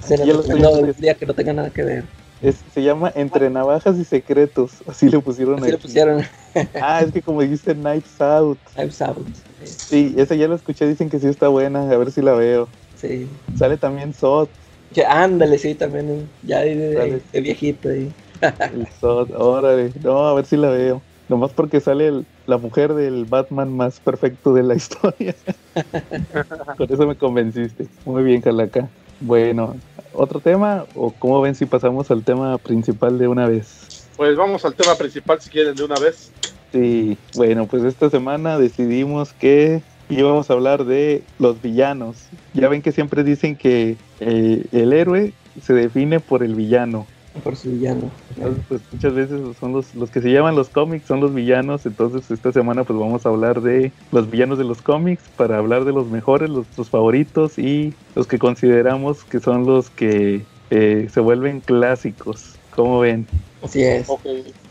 Se el día que no tenga nada que ver se llama Entre Navajas y Secretos. Así le pusieron así le pusieron. [LAUGHS] ah, es que como dijiste Knives Out. Knives Out. Sí, esa ya la escuché, dicen que sí está buena, a ver si la veo. Sí. Sale también Sot. Que ándale, sí, también, ya de, viejito ahí. El Sot, órale, no, a ver si la veo. Nomás porque sale la mujer del Batman más perfecto de la [LAUGHS] historia. [LAUGHS] Con eso me convenciste. Muy bien, Calaca. Bueno, ¿otro tema o cómo ven si pasamos al tema principal de una vez? Pues vamos al tema principal si quieren de una vez. Sí, bueno, pues esta semana decidimos que íbamos a hablar de los villanos. Ya ven que siempre dicen que eh, el héroe se define por el villano por su villano. pues muchas veces son los, los que se llaman los cómics, son los villanos, entonces esta semana pues vamos a hablar de los villanos de los cómics para hablar de los mejores, los, favoritos y los que consideramos que son los que eh, se vuelven clásicos. ¿Cómo ven? Así es.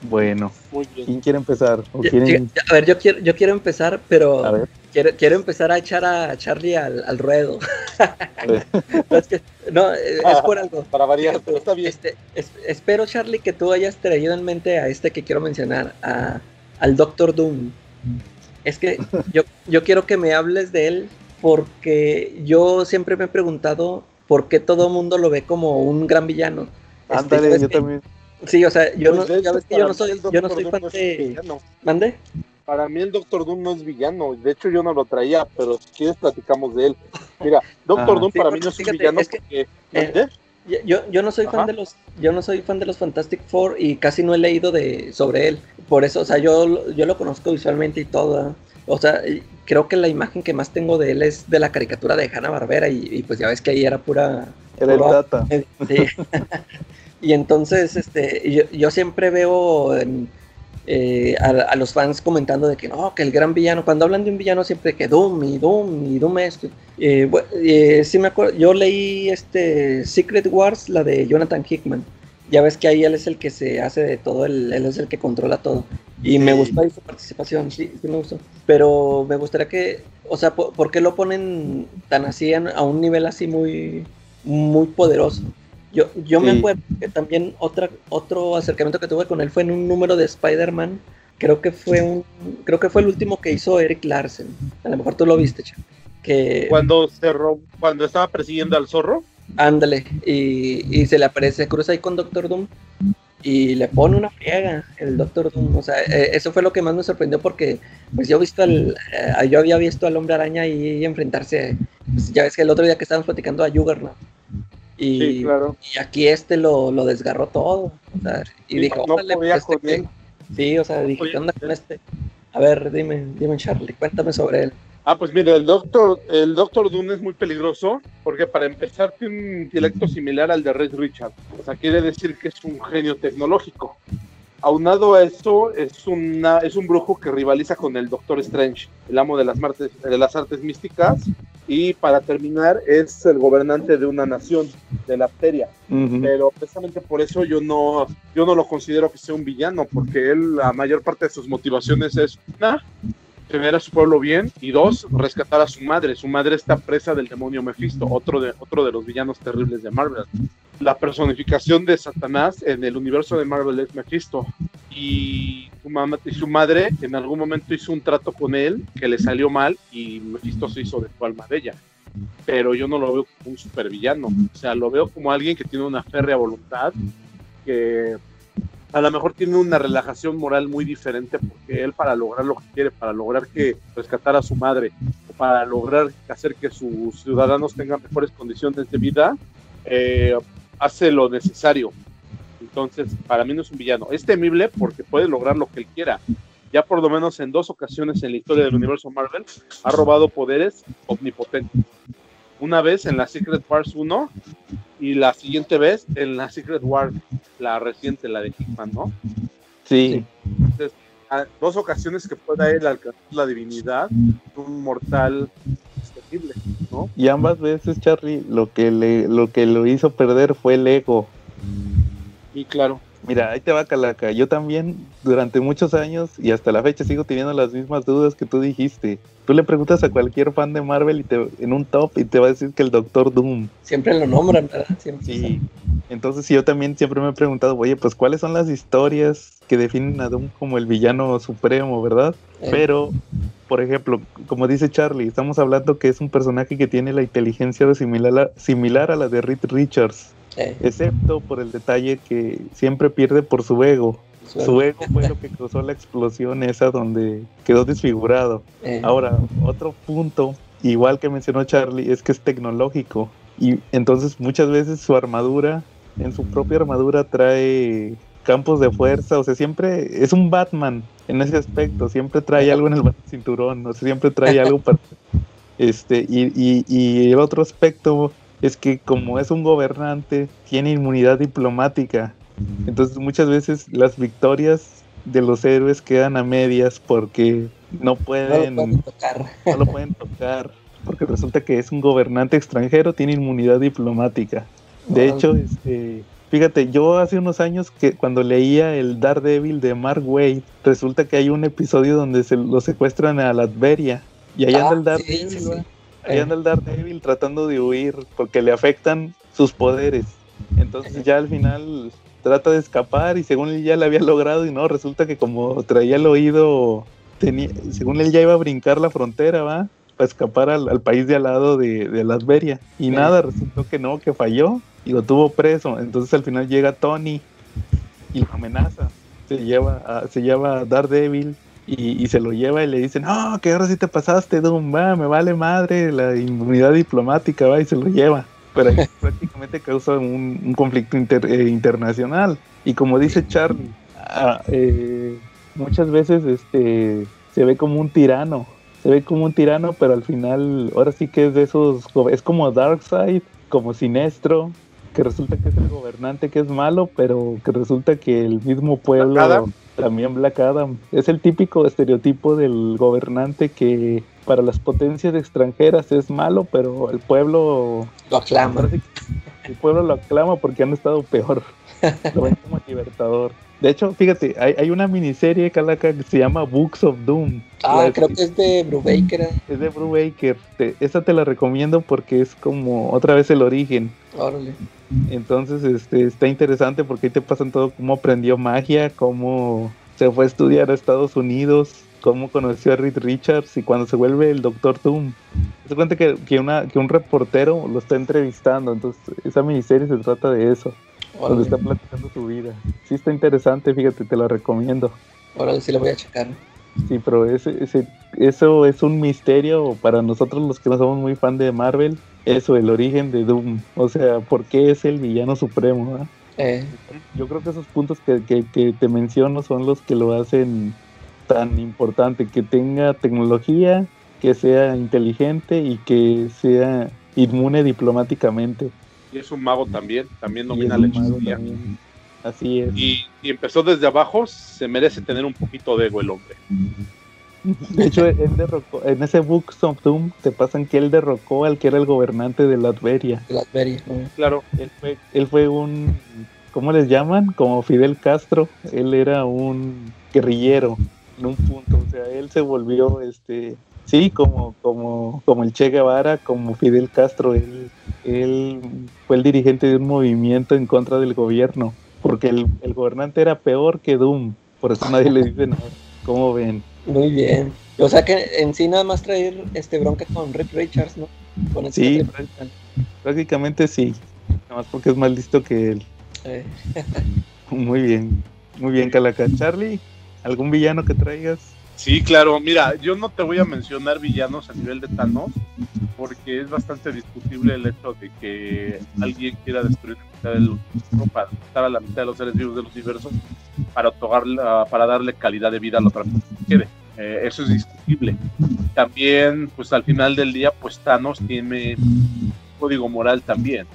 Bueno, ¿quién quiere empezar? a ver, yo quiero, yo quiero empezar, pero a ver. Quiero, quiero empezar a echar a Charlie al, al ruedo. [LAUGHS] no, es, ah, por algo. Para variar, pero está bien. Este, espero, Charlie, que tú hayas traído en mente a este que quiero mencionar, a, al Doctor Doom. Es que [LAUGHS] yo, yo quiero que me hables de él porque yo siempre me he preguntado por qué todo el mundo lo ve como un gran villano. Este, Ándale, yo también. Sí, o sea, yo, pues no, ya ves que yo no soy, yo no soy fan de... ¿Mande? Para mí el Doctor Doom no es villano. De hecho, yo no lo traía, pero si quieres platicamos de él. Mira, Doctor Doom para mí no es un villano porque... Eh, yo, yo no soy fan de los yo no soy fan de los Fantastic Four y casi no he leído de sobre él. Por eso, o sea, yo, yo lo conozco visualmente y todo. O sea, creo que la imagen que más tengo de él es de la caricatura de Hanna Barbera y, pues ya ves que ahí era pura. Era el data. Sí. [LAUGHS] y entonces, este, yo, yo siempre veo en, eh, a, los fans comentando de que no, que el gran villano, cuando hablan de un villano siempre que Doom y Doom y Doom esto. Eh, eh, sí me acuerdo, yo leí este Secret Wars, la de Jonathan Hickman. Ya ves que ahí él es el que se hace de todo, él, es el que controla todo. Y me gustó su participación, sí, sí me gustó. Pero me gustaría que, o sea, ¿por, qué lo ponen tan así a un nivel así muy, muy poderoso? Yo, yo me acuerdo que también otra, otro acercamiento que tuve con él fue en un número de Spider-Man. Creo que fue un, creo que fue el último que hizo Eric Larsen. A lo mejor tú lo viste, Que cuando cerró, cuando estaba persiguiendo al zorro. Ándale, y, se le aparece, cruza ahí con Doctor Doom y le pone una friega el Doctor Doom. O sea, eh, eso fue lo que más me sorprendió porque pues yo visto al, eh, yo había visto al hombre araña y enfrentarse, pues, ya ves que el otro día que estaban platicando a Juggernaut y, y aquí este lo, lo, desgarró todo. O sea, y dijo, no pues, este Sí, o sea, dije, ¿qué onda con este? A ver, dime, dime, Charlie, cuéntame sobre él. Ah, pues mira, el doctor, el doctor Dune es muy peligroso porque para empezar tiene un intelecto similar al de Red Richard. O sea, quiere decir que es un genio tecnológico. Aunado a eso, es, una, es un brujo que rivaliza con el Doctor Strange, el amo de las, de las artes místicas, y para terminar es el gobernante de una nación, de la Arteria. Pero precisamente por eso yo no, yo no lo considero que sea un villano, porque él, la mayor parte de sus motivaciones es, una, tener a su pueblo bien, y dos, rescatar a su madre. Su madre está presa del demonio Mephisto, otro de, otro de los villanos terribles de Marvel la personificación de Satanás en el universo de Marvel es Mephisto. Y su, madre en algún momento hizo un trato con él que le salió mal y Mephisto se hizo de su alma de ella. Pero yo no lo veo como un supervillano. O sea, lo veo como alguien que tiene una férrea voluntad, que a lo mejor tiene una relajación moral muy diferente porque él para lograr lo que quiere, para lograr que rescatar a su madre, o para lograr hacer que sus ciudadanos tengan mejores condiciones de vida, eh, hace lo necesario. Entonces, para mí no es un villano. Es temible porque puede lograr lo que él quiera. Ya por lo menos en dos ocasiones en la historia del universo Marvel ha robado poderes omnipotentes. Una vez en la Secret Wars 1 y la siguiente vez en la Secret Wars, la reciente, la de Hickman, ¿no? Sí. Entonces, dos ocasiones que pueda él alcanzar la divinidad, un mortal terrible, ¿no? Y ambas veces, Charlie, lo que le, lo que lo hizo perder fue el ego. Y claro. Mira, ahí te va Calaca. Yo también durante muchos años y hasta la fecha sigo teniendo las mismas dudas que tú dijiste. Tú le preguntas a cualquier fan de Marvel y te, en un top y te va a decir que el Doctor Doom. Siempre lo nombran, ¿verdad? Siempre sí. Entonces yo también siempre me he preguntado, oye, pues cuáles son las historias que definen a Doom como el villano supremo, ¿verdad? Eh. Pero, por ejemplo, como dice Charlie, estamos hablando que es un personaje que tiene la inteligencia similar similar a la de Reed Richards. Excepto por el detalle que siempre pierde por su ego. Su ego fue lo que causó la explosión esa donde quedó desfigurado. Ahora, otro punto, igual que mencionó Charlie, es que es tecnológico. Y entonces muchas veces su armadura, en su propia armadura trae campos de fuerza, o sea, siempre es un Batman en ese aspecto, siempre trae algo en el cinturón, o sea, siempre trae algo para... [LAUGHS] Este, y, y, y el otro aspecto es que como es un gobernante, tiene inmunidad diplomática. Entonces muchas veces las victorias de los héroes quedan a medias porque no pueden, no lo pueden tocar. No lo pueden tocar. Porque resulta que es un gobernante extranjero, tiene inmunidad diplomática. De hecho, este, fíjate, yo hace unos años que cuando leía el Daredevil de Mark Wade, resulta que hay un episodio donde se lo secuestran a Latveria. Y ahí anda el ah, Daredevil, Ahí anda el Daredevil tratando de huir porque le afectan sus poderes. Entonces ya al final trata de escapar y según él ya lo había logrado y no, resulta que como traía el oído, tenía, según él ya iba a brincar la frontera, ¿va? Para escapar al, país de al lado de, de Lasveria. Y nada, resultó que no, que falló y lo tuvo preso. Entonces al final llega Tony y lo amenaza. Se lleva a, se lleva a Daredevil y, se lo lleva y le dice, no, que ahora sí te pasaste, Doom, va, me vale madre la inmunidad diplomática, va, y se lo lleva. Pero [LAUGHS] prácticamente causa un, conflicto eh, internacional. Y como dice Charlie, ah, eh, muchas veces este, se ve como un tirano, se ve como un tirano, pero al final, ahora sí que es de esos, es como Darkseid, como Sinestro, que resulta que es el gobernante que es malo, pero que resulta que el mismo pueblo también Black Adam. Es el típico estereotipo del gobernante que para las potencias extranjeras es malo, pero el pueblo lo aclama. El pueblo lo aclama porque han estado peor. [LAUGHS] Lo ven como libertador. De hecho, fíjate, hay, una miniserie, Calaca, que se llama Books of Doom. Ah, creo que es de Brubaker. Es de Brubaker. esa te la recomiendo porque es como otra vez el origen. Órale. Entonces, este, está interesante porque ahí te pasan todo cómo aprendió magia, cómo se fue a estudiar a Estados Unidos, cómo conoció a Reed Richards y cuando se vuelve el Doctor Doom. Se cuenta que, que, una, que un reportero lo está entrevistando, entonces esa miniserie se trata de eso, donde está platicando su vida. Sí está interesante, fíjate, te lo recomiendo. Ahora sí lo voy a checar. Sí, pero ese, ese, eso es un misterio para nosotros los que no somos muy fan de Marvel eso, el origen de Doom. O sea, ¿por qué es el villano supremo? Eh. Yo creo que esos puntos que, que, te menciono son los que lo hacen tan importante, que tenga tecnología, que sea inteligente y que sea inmune diplomáticamente. Y es un mago también, también domina la hechicería. Así es. Y, y, empezó desde abajo, se merece tener un poquito de ego el hombre. De hecho, él derrocó, en ese Book of Doom te pasan que él derrocó al que era el gobernante de Latveria. Latveria, claro. Él fue, él fue un, ¿cómo les llaman? Como Fidel Castro. Él era un guerrillero en un punto. O sea, él se volvió, este, sí, como, como, como el Che Guevara, como Fidel Castro. Él, él fue el dirigente de un movimiento en contra del gobierno. Porque el, el gobernante era peor que Doom. Por eso nadie le dice nada. ¿Cómo ven? Muy bien. O sea que en sí nada más traer este bronca con Rick Richards, ¿no? sí, prácticamente sí. Nada más porque es más listo que él. Eh. [LAUGHS] Muy bien. Muy bien, Calaca. Charlie, ¿algún villano que traigas? Sí, claro. Mira, yo no te voy a mencionar villanos a nivel de Thanos, porque es bastante discutible el hecho de que alguien quiera destruir la mitad del universo para matar a la mitad de los seres vivos del universo para otorgar, para darle calidad de vida a la otra persona que quede. Eh, eso es discutible. También, pues al final del día, pues Thanos tiene código moral también.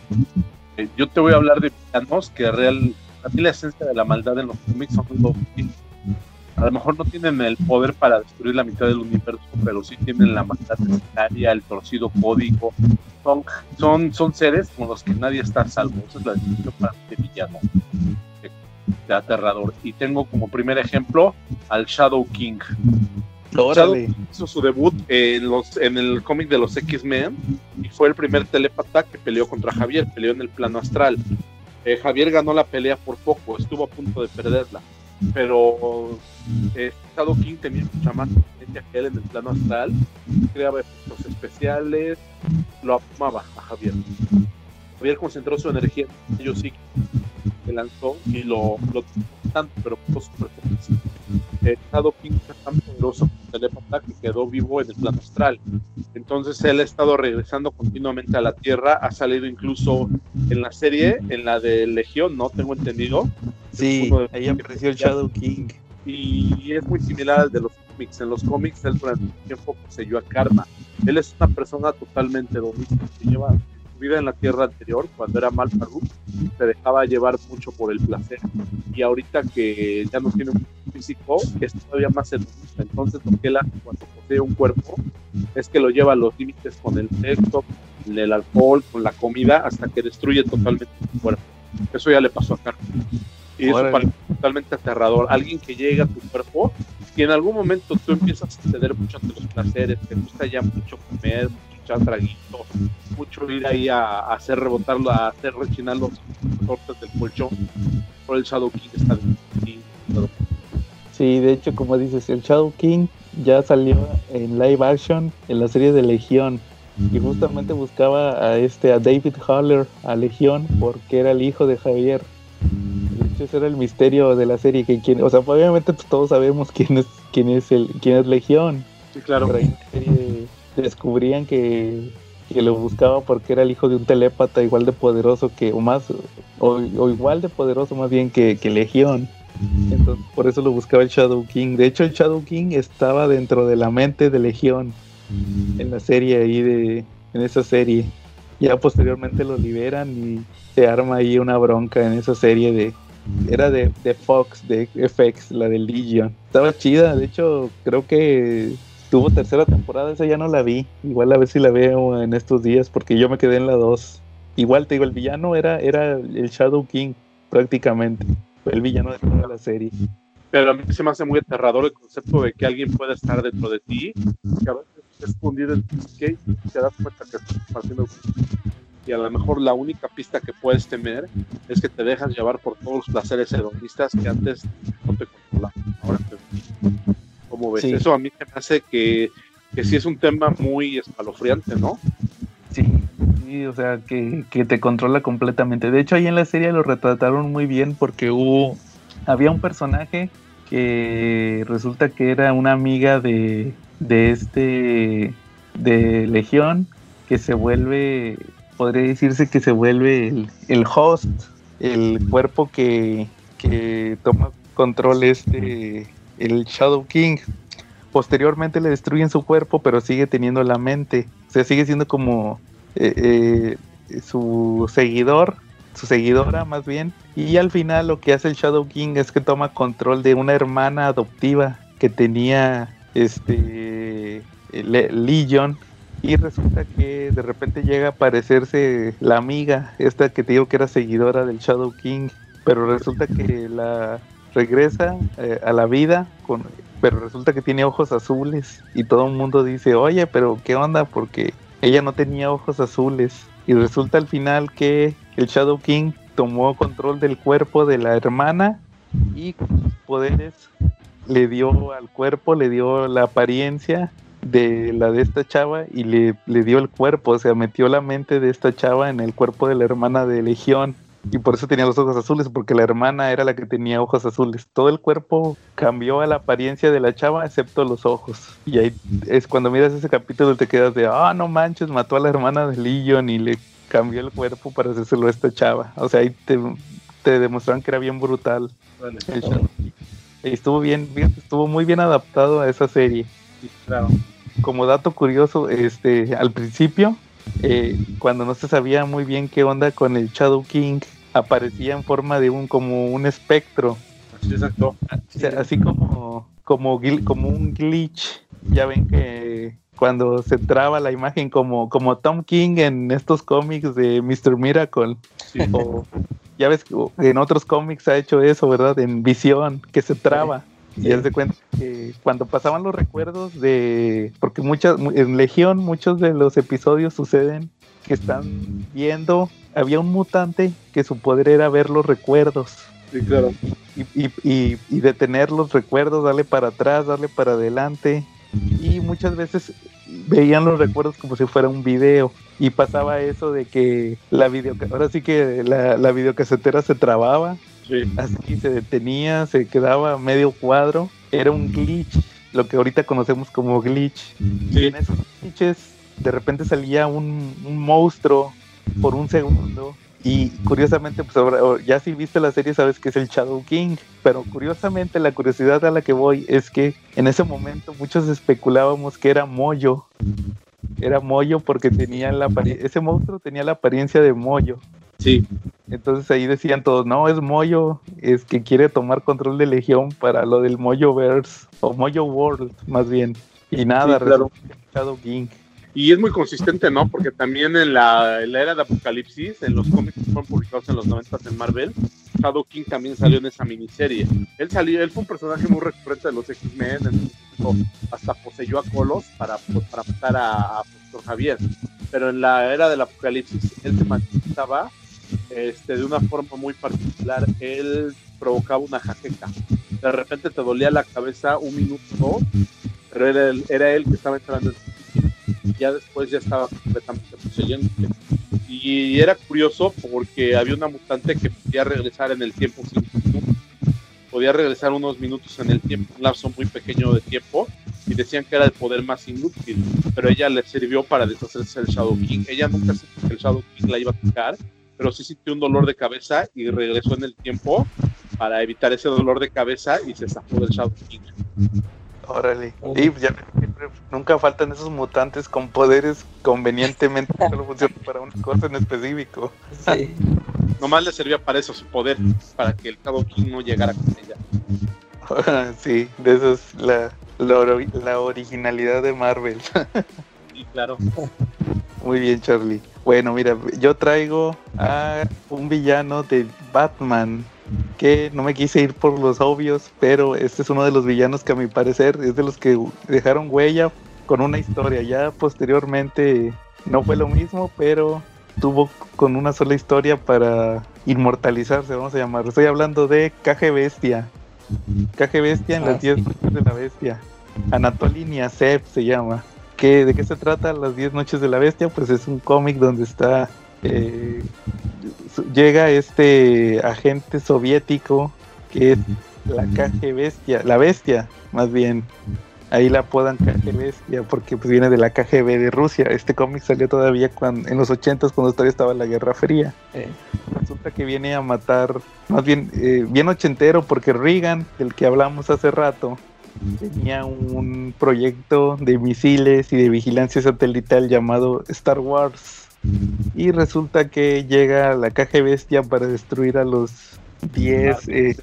Eh, yo te voy a hablar de villanos que real, a mí la esencia de la maldad en los cómics son los a lo mejor no tienen el poder para destruir la mitad del universo, pero sí tienen la maldad necesaria, el torcido código. Son, son, son seres con los que nadie está a salvo. Esa es la definición para este villano de, aterrador. Y tengo como primer ejemplo al Shadow King. Shadow hizo su debut en, los, en el cómic de los X-Men y fue el primer telepata que peleó contra Javier, peleó en el plano astral. Eh, Javier ganó la pelea por poco, estuvo a punto de perderla pero eh, Shadow King tenía mucha más experiencia que él en el plano astral, creaba efectos especiales, lo amaba a Javier. Javier concentró su energía en ellos sí que lanzó y lo, lo tanto, pero fue súper eh, Shadow King es tan poderoso como telepata que quedó vivo en el plano astral. Entonces él ha estado regresando continuamente a la Tierra, ha salido incluso en la serie, en la de Legión, ¿no? Tengo entendido. Sí, ahí apareció el Shadow King. Y es muy similar al de los cómics. En los cómics él durante un tiempo poseyó a Karma. Él es una persona totalmente doméstica que lleva su vida en la Tierra anterior, cuando era mal se dejaba llevar mucho por el placer. Y ahorita que ya no tiene un físico, es todavía más hedonista. Entonces lo que él hace cuando posee un cuerpo es que lo lleva a los límites con el sexo, con el alcohol, con la comida, hasta que destruye totalmente su cuerpo. Eso ya le pasó a Karma. Y eso es totalmente aterrador. Alguien que llega a tu cuerpo y en algún momento tú empiezas a ceder mucho ante los placeres, te gusta ya mucho comer, mucho echar traguito, mucho ir ahí a, hacer rebotarlo, a hacer rechinar los cortes del colchón. Por el Shadow King está Sí, de hecho, como dices, el Shadow King ya salió en live action en la serie de Legión y justamente buscaba a este a David Haller a Legión porque era el hijo de Javier ese era el misterio de la serie, que quién, o sea, obviamente pues, todos sabemos quién es, quién es el, quién es Legión. Sí, claro. Pero serie descubrían que, que lo buscaba porque era el hijo de un telépata igual de poderoso que, o más, o, igual de poderoso más bien que, que Legión. Entonces, por eso lo buscaba el Shadow King. De hecho, el Shadow King estaba dentro de la mente de Legión en la serie ahí de, en esa serie. Ya posteriormente lo liberan y se arma ahí una bronca en esa serie de, era de, Fox, de FX, la de Legion. Estaba chida, de hecho, creo que tuvo tercera temporada, esa ya no la vi. Igual a ver si la veo en estos días, porque yo me quedé en la 2. Igual te digo, el villano era, era el Shadow King, prácticamente. Fue el villano de toda la serie. Pero a mí se me hace muy aterrador el concepto de que alguien pueda estar dentro de ti, que a veces escondido en tu skate y te das cuenta que estás haciendo y a lo mejor la única pista que puedes temer es que te dejas llevar por todos los placeres hedonistas que antes no te controlaban. Ahora ¿Cómo ves? Eso a mí me hace que, que sí es un tema muy escalofriante, ¿no? Sí, sí o sea, que, que te controla completamente. De hecho, ahí en la serie lo retrataron muy bien porque hubo, había un personaje que resulta que era una amiga de, de este, de Legión, que se vuelve podría decirse que se vuelve el, host, el cuerpo que, toma control este, el Shadow King. Posteriormente le destruyen su cuerpo, pero sigue teniendo la mente. O sea, sigue siendo como eh, eh, su seguidor, su seguidora más bien. Y al final lo que hace el Shadow King es que toma control de una hermana adoptiva que tenía este Legion y resulta que de repente llega a aparecerse la amiga, esta que te digo que era seguidora del Shadow King, pero resulta que la regresa eh, a la vida, con, pero resulta que tiene ojos azules y todo el mundo dice, oye, pero ¿qué onda? Porque ella no tenía ojos azules y resulta al final que el Shadow King tomó control del cuerpo de la hermana y con sus poderes le dio al cuerpo, le dio la apariencia de la de esta chava y le, le, dio el cuerpo, o sea, metió la mente de esta chava en el cuerpo de la hermana de Legión. Y por eso tenía los ojos azules, porque la hermana era la que tenía ojos azules. Todo el cuerpo cambió a la apariencia de la chava, excepto los ojos. Y ahí es cuando miras ese capítulo te quedas de, ah, no manches, mató a la hermana de Legion y le cambió el cuerpo para hacérselo a esta chava. O sea, ahí te, te demostraron que era bien brutal. Estuvo bien, estuvo muy bien adaptado a esa serie. claro. Como dato curioso, este, al principio, eh, cuando no se sabía muy bien qué onda con el Shadow King, aparecía en forma de un como un espectro. Así exacto. Así como como como un glitch. Ya ven que cuando se traba la imagen como como Tom King en estos cómics de Mr. Miracle. ya ves que en otros cómics ha hecho eso, ¿verdad? En Visión, que se traba. Y él se cuenta que cuando pasaban los recuerdos de. Porque muchas, en Legión, muchos de los episodios suceden que están viendo. Había un mutante que su poder era ver los recuerdos. Sí, claro. Y, y, y, detener los recuerdos, darle para atrás, darle para adelante. Y muchas veces veían los recuerdos como si fuera un video. Y pasaba eso de que la video, ahora sí que la, la videocasetera se trababa Así se detenía, se quedaba medio cuadro. Era un glitch, lo que ahorita conocemos como glitch. Y en esos glitches de repente salía un, monstruo por un segundo. Y curiosamente, pues ahora, ya si viste la serie sabes que es el Shadow King. Pero curiosamente la curiosidad a la que voy es que en ese momento muchos especulábamos que era Moyo. Era Moyo porque tenía la ese monstruo tenía la apariencia de Moyo. Sí. Entonces ahí decían todos, no, es Moyo, es que quiere tomar control de Legión para lo del Moyo Verse, o Moyo World, más bien. Y nada, claro. King. Y es muy consistente, ¿no? Porque también en la, era de Apocalipsis, en los cómics que fueron publicados en los 90 en Marvel, Shadow King también salió en esa miniserie. Él salió, él fue un personaje muy recurrente de los X-Men, hasta poseyó a Colos para, para matar a, a Profesor Javier. Pero en la era del Apocalipsis, él se manifestaba este, de una forma muy particular. Él provocaba una jaqueca. De repente te dolía la cabeza un minuto, pero era, él, era él que estaba entrando en [LAUGHS] ya después ya estaba completamente poseyendo. Y era curioso porque había una mutante que podía regresar en el tiempo Podía regresar unos minutos en el tiempo, un lapso muy pequeño de tiempo, y decían que era el poder más inútil, pero ella le sirvió para deshacerse del Shadow King. Ella nunca supo que el Shadow King la iba a tocar, pero sí sintió un dolor de cabeza y regresó en el tiempo para evitar ese dolor de cabeza y se zafó del Shadow King. Órale. Y ya nunca faltan esos mutantes con poderes convenientemente solo funcionan para una cosa en específico. Sí. [LAUGHS] Nomás le servía para eso su poder, para que el Shadow King no llegara con ella. sí, de eso es la, la, la originalidad de Marvel. [LAUGHS] sí, claro. Muy bien, Charlie. Bueno, mira, yo traigo a un villano de Batman que no me quise ir por los obvios, pero este es uno de los villanos que a mi parecer es de los que dejaron huella con una historia. Ya posteriormente no fue lo mismo, pero tuvo con una sola historia para inmortalizarse, vamos a llamarlo. Estoy hablando de Caje Bestia. Caje Bestia en las 10 ah, de la Bestia. Anatoly Niasev se llama. ¿De qué se trata Las 10 Noches de la Bestia? Pues es un cómic donde está. Eh, llega este agente soviético que es la KG Bestia, la Bestia, más bien. Ahí la apodan KG Bestia porque pues, viene de la KGB de Rusia. Este cómic salió todavía cuando, en los 80 cuando todavía estaba la Guerra Fría. Resulta que viene a matar, más bien, eh, bien ochentero porque Reagan, del que hablamos hace rato, tenía un proyecto de misiles y de vigilancia satelital llamado Star Wars. Y resulta que llega la caja bestia para destruir a los 10 eh,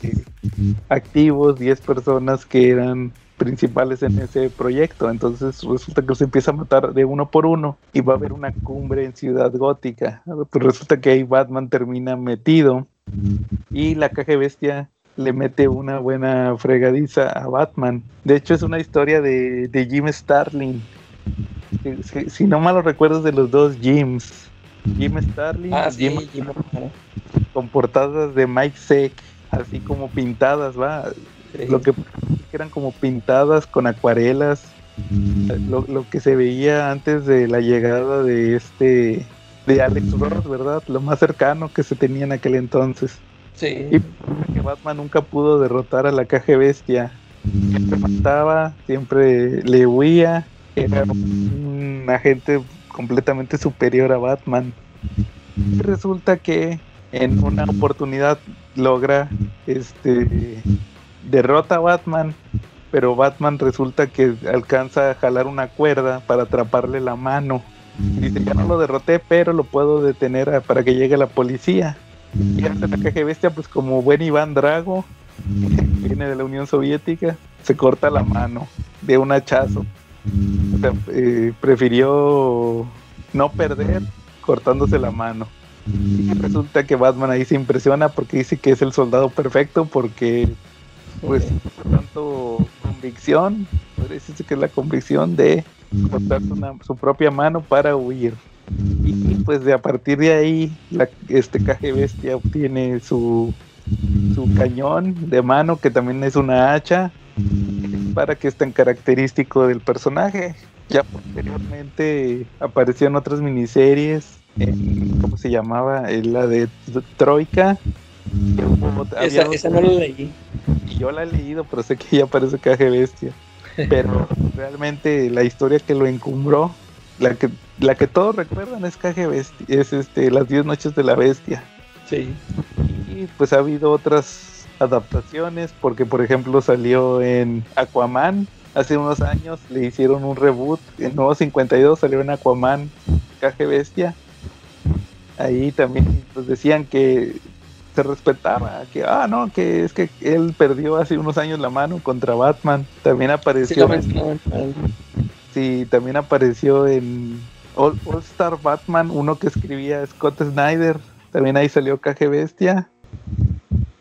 activos, 10 personas que eran principales en ese proyecto. Entonces resulta que se empieza a matar de uno por uno y va a haber una cumbre en Ciudad Gótica. Pues resulta que ahí Batman termina metido y la caja bestia le mete una buena fregadiza a Batman. De hecho, es una historia de, Jim Starling. Si, no mal recuerdo de los dos Jims. Jim Starling ah, con portadas de Mike Seck, así como pintadas, va. Lo que eran como pintadas con acuarelas. Lo, lo, que se veía antes de la llegada de este de Alex Ross, ¿verdad? Lo más cercano que se tenía en aquel entonces. Sí. Y que Batman nunca pudo derrotar a la caja bestia. Siempre mataba, siempre le huía. Era un agente completamente superior a Batman. Resulta que en una oportunidad logra este derrota a Batman, pero Batman resulta que alcanza a jalar una cuerda para atraparle la mano. dice, ya no lo derroté, pero lo puedo detener para que llegue la policía. Y hace la caja bestia, pues como buen Iván Drago, [LAUGHS] viene de la Unión Soviética, se corta la mano de un hachazo. Eh, prefirió no perder cortándose la mano. Y resulta que Batman ahí se impresiona porque dice que es el soldado perfecto porque pues tanto convicción, parece que es la convicción de cortar su, propia mano para huir. Y pues de a partir de ahí este caje bestia obtiene su, su cañón de mano que también es una hacha para que es tan característico del personaje. Ya posteriormente apareció en otras miniseries, ¿cómo se llamaba? La de Troika. Esa, esa no la leí. Y yo la he leído, pero sé que ya parece caje bestia. Pero [LAUGHS] realmente la historia que lo encumbró, la que, la que todos recuerdan es caje bestia, es este, las 10 noches de la bestia. Sí. Y pues ha habido otras adaptaciones, porque por ejemplo salió en Aquaman, hace unos años le hicieron un reboot, en Nuevo 52 salió en Aquaman, Caje Bestia. Ahí también pues decían que se respetaba, que ah no, que es que él perdió hace unos años la mano contra Batman. También apareció sí, también apareció en All, Star Batman, uno que escribía Scott Snyder, también ahí salió Caje Bestia.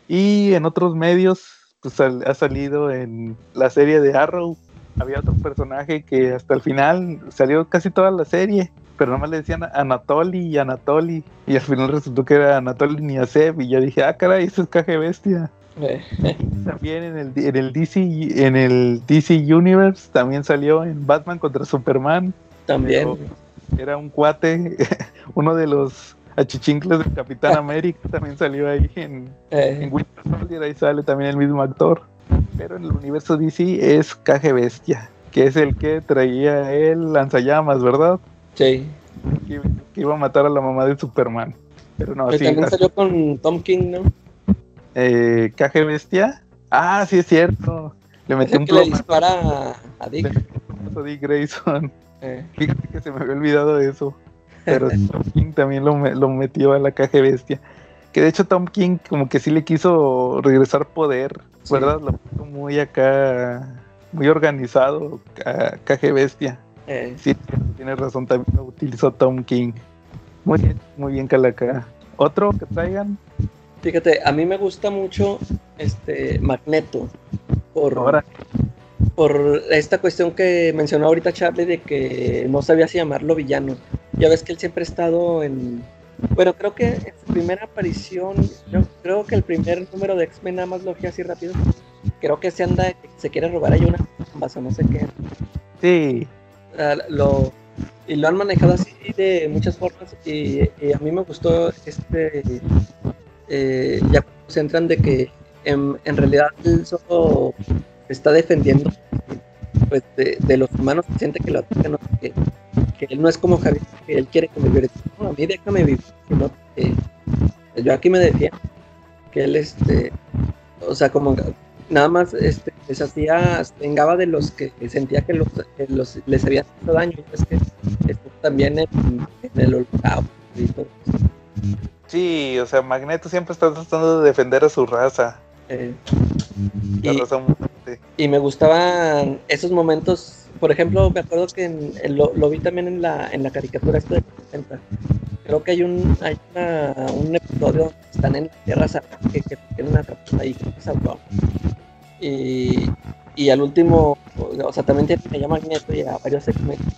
Y en otros medios pues ha salido en la serie de Arrow. Había otro personaje que hasta el final salió casi toda la serie, pero nomás le decían Anatoly y Anatoly. Y al final resultó que era Anatoly Niasev. Y yo dije, ah, caray, ese es caje bestia. Eh. [LAUGHS] también en el, en el DC en el DC Universe también salió en Batman contra Superman. También. Era un cuate, [LAUGHS] uno de los achichincles del Capitán [LAUGHS] América también salió ahí en, eh. en Winter Soldier, ahí sale también el mismo actor. Pero en el universo DC es Caje Bestia, que es el que traía el lanzallamas, ¿verdad? Sí. Que, iba a matar a la mamá de Superman. Pero no, sí, también salió con Tom King, ¿no? Eh, Caje Bestia. Ah, sí es cierto. Le metió un que le dispara a Dick. A Dick Grayson. Eh. Fíjate que se me había olvidado de eso. Pero Tom King también lo, lo metió a la caja bestia. Que de hecho Tom King como que sí le quiso regresar poder, ¿verdad? Lo puso muy acá, muy organizado, a caja bestia. Eh. Sí, tienes razón, también lo utilizó Tom King. Muy bien, muy bien Calaca. ¿Otro que traigan? Fíjate, a mí me gusta mucho este Magneto. Por, Ahora por esta cuestión que mencionó ahorita Charlie de que no sabía si llamarlo villano. Ya ves que él siempre ha estado en... Bueno, creo que en su primera aparición, yo creo que el primer número de X-Men nada más lo así rápido. Creo que se anda, se quiere robar ahí una o no sé qué. Sí. Ah, lo, y lo han manejado así de muchas formas y, a mí me gustó este... Eh, ya se entran de que en, en realidad él solo está defendiendo pues, de, los humanos que siente que lo atacan, que, él no es como Javier, que él quiere convivir. No, a mí déjame vivir, sino yo aquí me defiendo. Que él, este, o sea, como nada más este, les hacía, vengaba de los que sentía que los, los les había hecho daño. Es que esto también en, el holocausto Sí, o sea, Magneto siempre está tratando de defender a su raza. Eh, y, me gustaban esos momentos. Por ejemplo, me acuerdo que lo, vi también en la, en la caricatura esta de Creo que hay un, hay un episodio donde están en la tierra que, que tienen atrapados ahí, y, y al último, o sea, también tiene que llamar Magneto y a varios segmentos.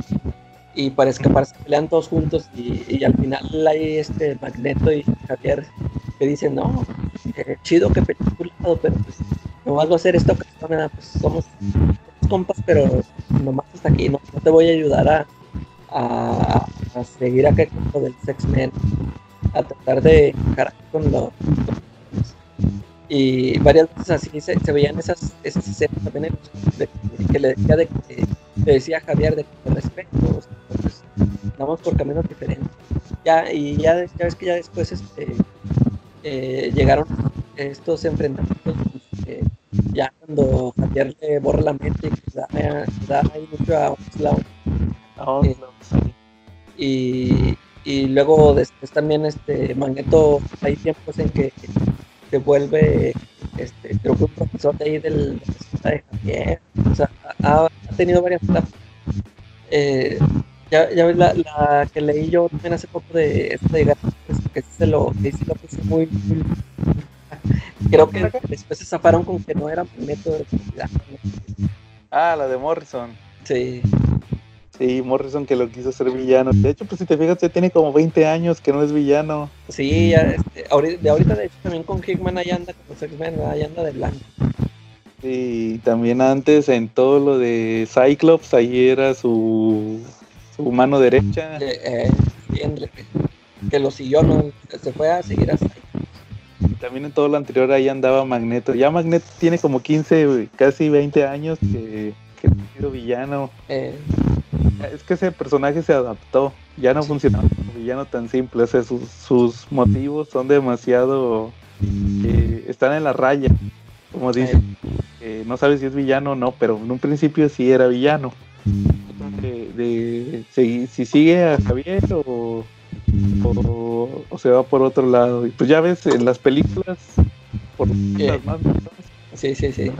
Y para escapar se pelean todos juntos y, y al final hay este Magneto y Javier que dicen, no, eh, chido que lado, pero pues nomás va a esta ocasión, pues somos compas, pero nomás hasta aquí, no, te voy a ayudar a, a, seguir acá con del X-Men, a tratar de con los y varias veces así se, veían esas, esas escenas también de, que le decía de que le decía a Javier de que respeto, pues, vamos por caminos diferentes. Ya, y ya, ya ves que ya después este, eh, llegaron estos enfrentamientos ya cuando Javier le borra la mente y da, da ahí mucho a un eh, y, y luego después también este Magneto hay tiempos en que se vuelve este creo que un profesor de ahí del, de Javier o sea ha, tenido varias etapas. Eh, ya, ya ves la, la, que leí yo también hace poco de este de que se lo que sí lo puse muy, muy creo que después se zafaron con que no era método de publicidad. Ah, la de Morrison. Sí. Sí, Morrison que lo quiso ser villano. De hecho, pues si te fijas, ya tiene como 20 años que no es villano. Sí, ya, este, ahorita, de ahorita de hecho también con Hickman ahí anda, con X-Men, ahí anda de blanco. Sí, también antes en todo lo de Cyclops, ahí era su, su mano derecha. Eh, que lo siguió, no, se fue a seguir a Cyclops. También en todo lo anterior ahí andaba Magneto. Ya Magneto tiene como 15, casi 20 años que, que sido villano. Eh. Es que ese personaje se adaptó. Ya no funcionaba como villano tan simple. O sea, sus, motivos son demasiado... Eh, están en la raya. Como dice no sabes si es villano o no, pero en un principio sí era villano. De, si, si sigue a Javier o o, se va por otro lado. Y pues ya ves en las películas, por las más Sí, sí, sí.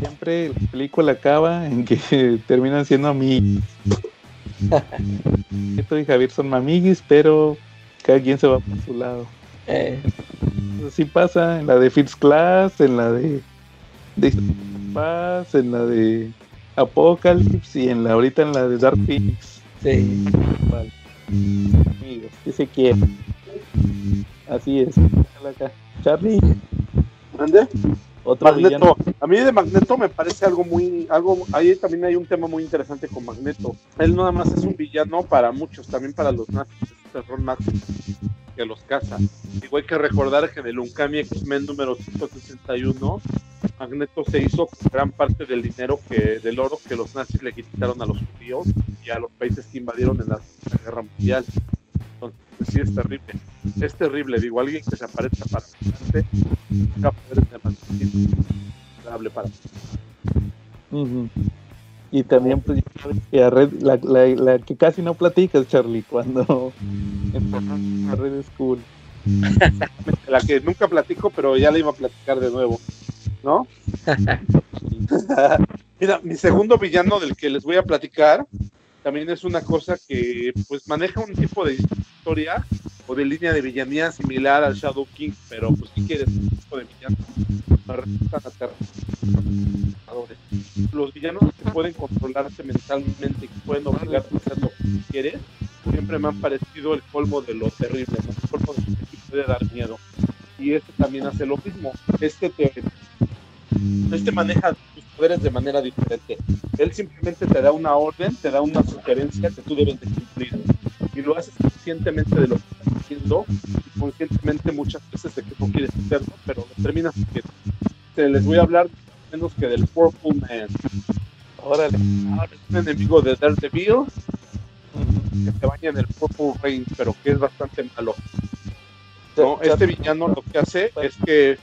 Siempre la película acaba en que [LAUGHS] terminan siendo amigos. [LAUGHS] Esto y Javier son amiguis, pero cada quien se va por su lado. Eh. Así pasa en la de First Class, en la de, de Paz, en la de Apocalypse y en la ahorita en la de Dark Phoenix. Sí. Amigos, que se quieren. Así es. Charlie. ¿Dónde? Otro Magneto. A mí de Magneto me parece algo muy, algo, ahí también hay un tema muy interesante con Magneto. Él nada más es un villano para muchos, también para los nazis, es terror nazi que los caza. Igual hay que recordar que en el Uncami X-Men número 161, Magneto se hizo gran parte del dinero que, del oro que los nazis le quitaron a los judíos y a los países que invadieron en la, Guerra Mundial. Entonces, sí es terrible. Es terrible, digo, alguien que se aparezca para adelante, poder para y también, pues, la, la, la, que casi no platicas, Charlie, cuando Red School. [LAUGHS] la que nunca platico, pero ya la iba a platicar de nuevo, ¿no? [LAUGHS] Mira, mi segundo villano del que les voy a platicar también es una cosa que pues maneja un tipo de historia o de línea de villanía similar al Shadow King, pero pues si quieres un tipo de villano los villanos que pueden controlarte mentalmente y que pueden obligarte a hacer lo que quieres siempre me han parecido el colmo de lo terrible el colmo de lo que puede dar miedo. Y este también hace lo mismo. Este te este maneja tus poderes de manera diferente. Él simplemente te da una orden te da una sugerencia que tú debes de cumplir. Y lo haces conscientemente de lo que estás haciendo y conscientemente muchas veces de que no quieres hacerlo, pero lo terminas haciendo. les voy a hablar menos que del Purple Man. Ahora es un enemigo de Daredevil que se baña en el Purple Rain, pero que es bastante malo. ¿no? Este villano lo que hace es que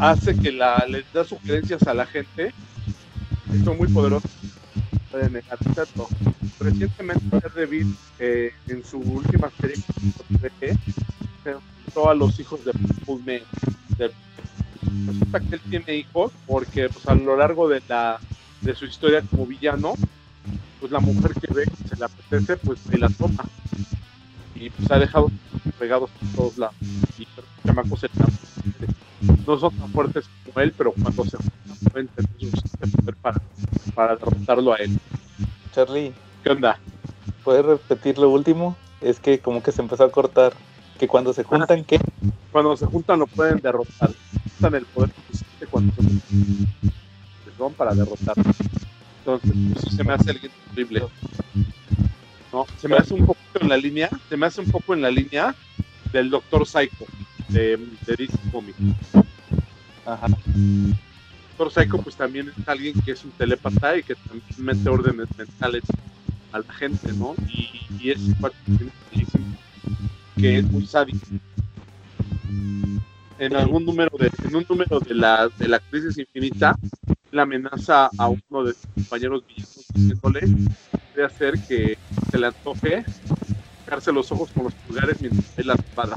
hace que la, les da sugerencias a la gente que son muy poderosos pueden hacerlo. Recientemente Daredevil eh, en su última serie se enfrentó a los hijos de Man. Resulta que él tiene hijos porque pues, a lo largo de la de su historia como villano, pues la mujer que ve que se le apetece, pues se la toma. Y pues ha dejado pegados por todos lados. Y los chamacos no son tan fuertes como él, pero cuando se pueden tener suficiente poder para, para derrotarlo a él. Charlie. ¿Qué onda? ¿Puedes repetir lo último? Es que como que se empezó a cortar. Que cuando se juntan, ¿qué? Cuando se juntan lo pueden derrotar. Juntan el poder suficiente cuando se juntan para derrotar. Entonces, eso se me hace alguien terrible. No, se me hace un poco en la línea, se me hace un poco en la línea del Doctor Psycho de, de DC Comics. Ajá. Doctor Psycho pues también es alguien que es un telepata y que también mete órdenes mentales a la gente, ¿no? Y, y es que es muy sádico. En algún número de, en un número de la, de la crisis infinita, la amenaza a uno de sus compañeros villanos diciéndole de hacer que se le antoje sacarse los ojos con los pulgares mientras ve la espada.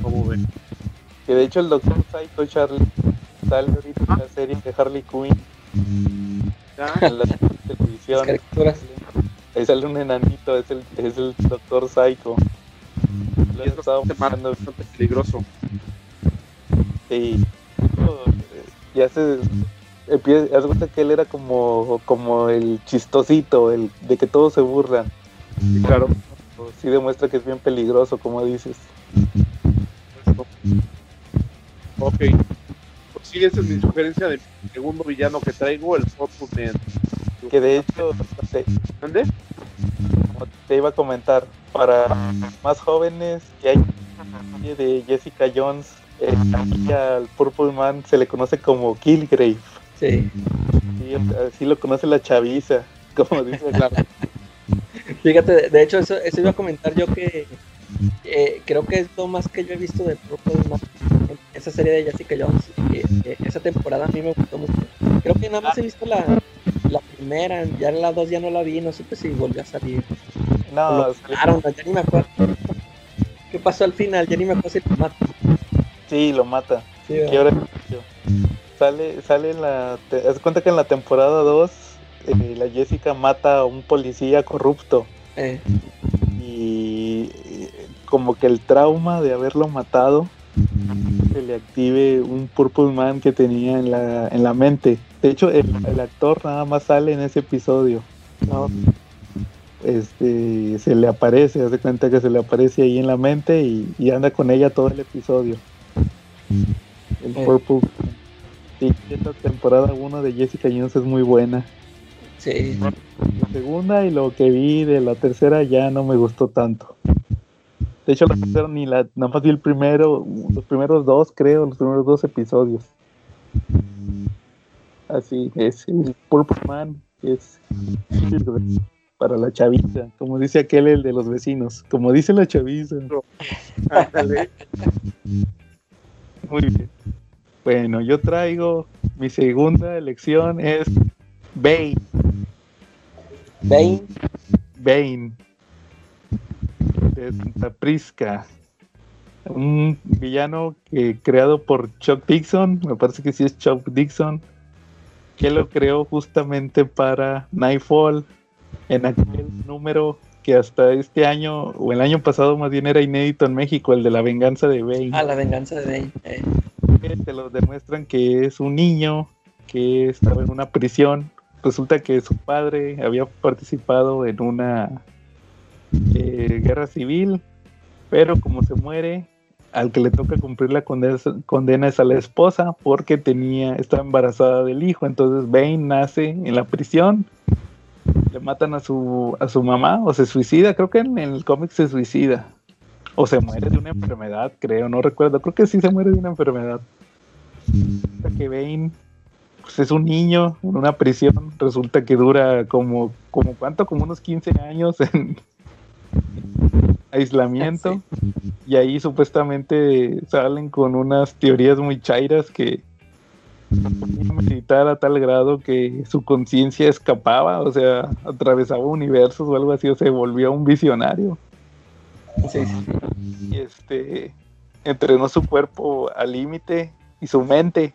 ¿Cómo ven? Que de hecho el Doctor Psycho Charlie sale ahorita en la serie de Harley Quinn. En la televisión. Ahí sale un enanito, es el, es el Doctor Psycho. Lo es bastante, bastante peligroso. Sí. Ya se empieza, haz cuenta que él era como, como el chistosito, el de que todos se burlan. Sí, claro. Sí demuestra que es bien peligroso, como dices. Ok. Pues sí, esa es mi sugerencia de segundo villano que traigo, el Man. Que de hecho, te, ¿dónde? te iba a comentar, para más jóvenes que hay de Jessica Jones, eh, al Purple Man se le conoce como Killgrave. Sí. así lo conoce la chaviza, [LAUGHS] como dice claro. Fíjate, de hecho, eso, eso iba a comentar yo que eh, creo que es lo más que yo he visto de esa serie de Jessica Jones. Eh, esa temporada a mí me gustó mucho. Creo que nada más he visto la, la primera, ya la dos ya no la vi, no supe si volvió a salir. No, claro, ya ni me acuerdo. ¿Qué pasó al final? Ya ni me acuerdo si lo. Sí, lo mata. Sí, sale, sale en la. Te das cuenta que en la temporada 2 eh, la Jessica mata a un policía corrupto. Eh. Y como que el trauma de haberlo matado se le active un Purple Man que tenía en la, en la mente. De hecho, el, actor nada más sale en ese episodio. Este, se le aparece, hace cuenta que se le aparece ahí en la mente y, anda con ella todo el episodio. El eh. Purple Sí, esta temporada 1 de Jessica Jones es muy buena. Sí. La segunda y lo que vi de la tercera ya no me gustó tanto. De hecho, la tercera ni la, nada más vi el primero, los primeros dos, creo, los primeros dos episodios. Así es, el Purple Man es para la chaviza, como dice aquel el de los vecinos, como dice la chaviza. [LAUGHS] Muy bien. Bueno, yo traigo mi segunda elección es Bane. Bane. Bane. De Santa Prisca. Un villano que creado por Chuck Dixon, me parece que sí es Chuck Dixon, que lo creó justamente para Nightfall en aquel número que hasta este año, o el año pasado más bien era inédito en México, el de la venganza de Bane. Ah, la venganza de Bane. Eh te lo demuestran que es un niño que estaba en una prisión. Resulta que su padre había participado en una eh, guerra civil, pero como se muere, al que le toca cumplir la condena, es a la esposa porque tenía, estaba embarazada del hijo. Entonces Bane nace en la prisión, le matan a su, a su mamá o se suicida, creo que en el cómic se suicida. O se muere de una enfermedad, creo, no recuerdo. Creo que sí se muere de una enfermedad. Que Bane pues es un niño en una prisión. Resulta que dura como, como ¿cuánto? Como unos 15 años en [LAUGHS] aislamiento. Y ahí supuestamente salen con unas teorías muy chairas que meditar a tal grado que su conciencia escapaba, o sea, atravesaba universos o algo así, o se volvió un visionario. Y este entrenó su cuerpo al límite y su mente.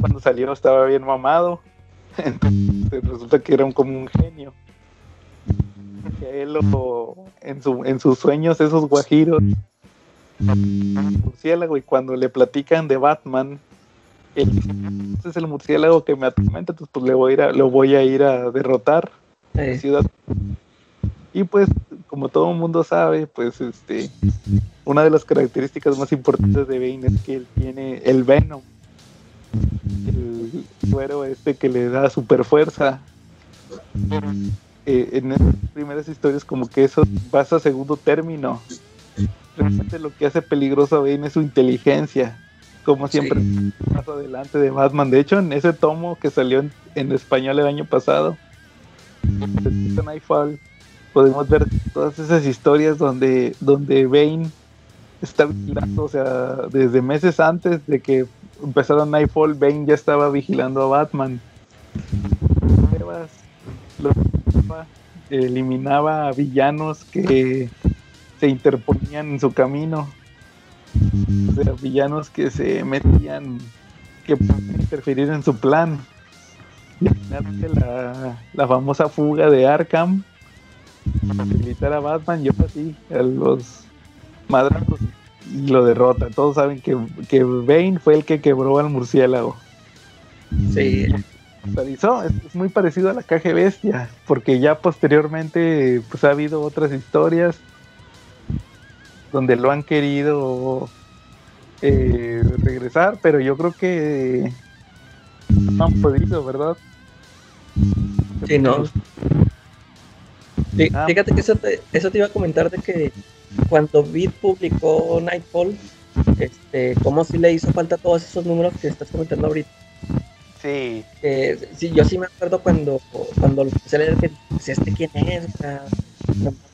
Cuando salió estaba bien mamado. [LAUGHS] Entonces resulta que era un, como un genio. Que él en, su, en sus sueños, esos guajiros, murciélago, y cuando le platican de Batman, él es el murciélago que me atormenta, entonces pues le voy a ir a, lo voy a ir a derrotar la ciudad. Y pues como todo el mundo sabe, pues este, una de las características más importantes de Bane es que él tiene el Venom, el suero este que le da super fuerza. eh, en esas primeras historias como que eso pasa a segundo término. Realmente lo que hace peligroso a Bane es su inteligencia, como siempre más adelante de Batman. De hecho, en ese tomo que salió en, español el año pasado, Nightfall, podemos ver todas esas historias donde, donde Bane está vigilando, o sea, desde meses antes de que empezaron Nightfall, Bane ya estaba vigilando a Batman. Eliminaba a villanos que se interponían en su camino. O sea, villanos que se metían, que podían interferir en su plan. la, la famosa fuga de Arkham para facilitar a Batman, yo así, a los madrazos y lo derrota. Todos saben que, que Bane fue el que quebró al murciélago. Sí. Es, muy parecido a la caja bestia, porque ya posteriormente pues ha habido otras historias donde lo han querido eh, regresar, pero yo creo que no han podido, ¿verdad? Sí, no. Ah. Fíjate que eso te, eso te iba a comentar de que cuando Beat publicó Nightfall, este, como si le hizo falta todos esos números que estás comentando ahorita. Sí. sí, yo sí me acuerdo cuando, cuando lo empecé a leer que este quién es, o sea,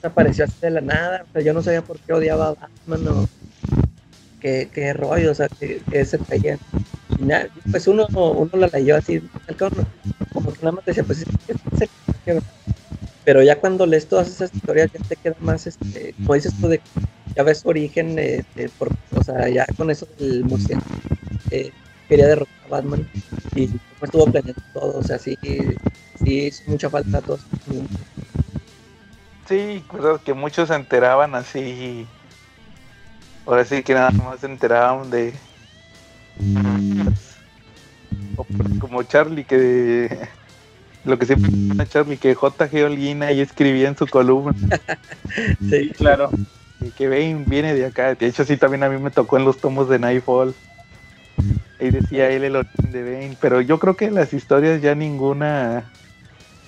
apareció así de la nada, o sea, yo no sabía por qué odiaba a Batman o qué, qué rollo, o sea, que, que se traía. pues uno, uno la leyó así, como que nada más decía, pues es, es, pero ya cuando lees todas esas historias ya te queda más, este, como dices tú, de, ya ves su origen, de, por, o sea, ya con eso del museo eh, quería derrotar a Batman y pues estuvo planeando todo, o sea, sí, sí hizo mucha falta a todos. Sí, que muchos se enteraban así, ahora sí que nada más se enteraban de... Como Charlie que lo que siempre a Charlie, que J.G. Olguina y escribía en su columna. [LAUGHS] sí, claro. Y que Bane viene de acá. De hecho, sí, también a mí me tocó en los tomos de Nightfall. Y decía él el origen de Bane. Pero yo creo que las historias ya ninguna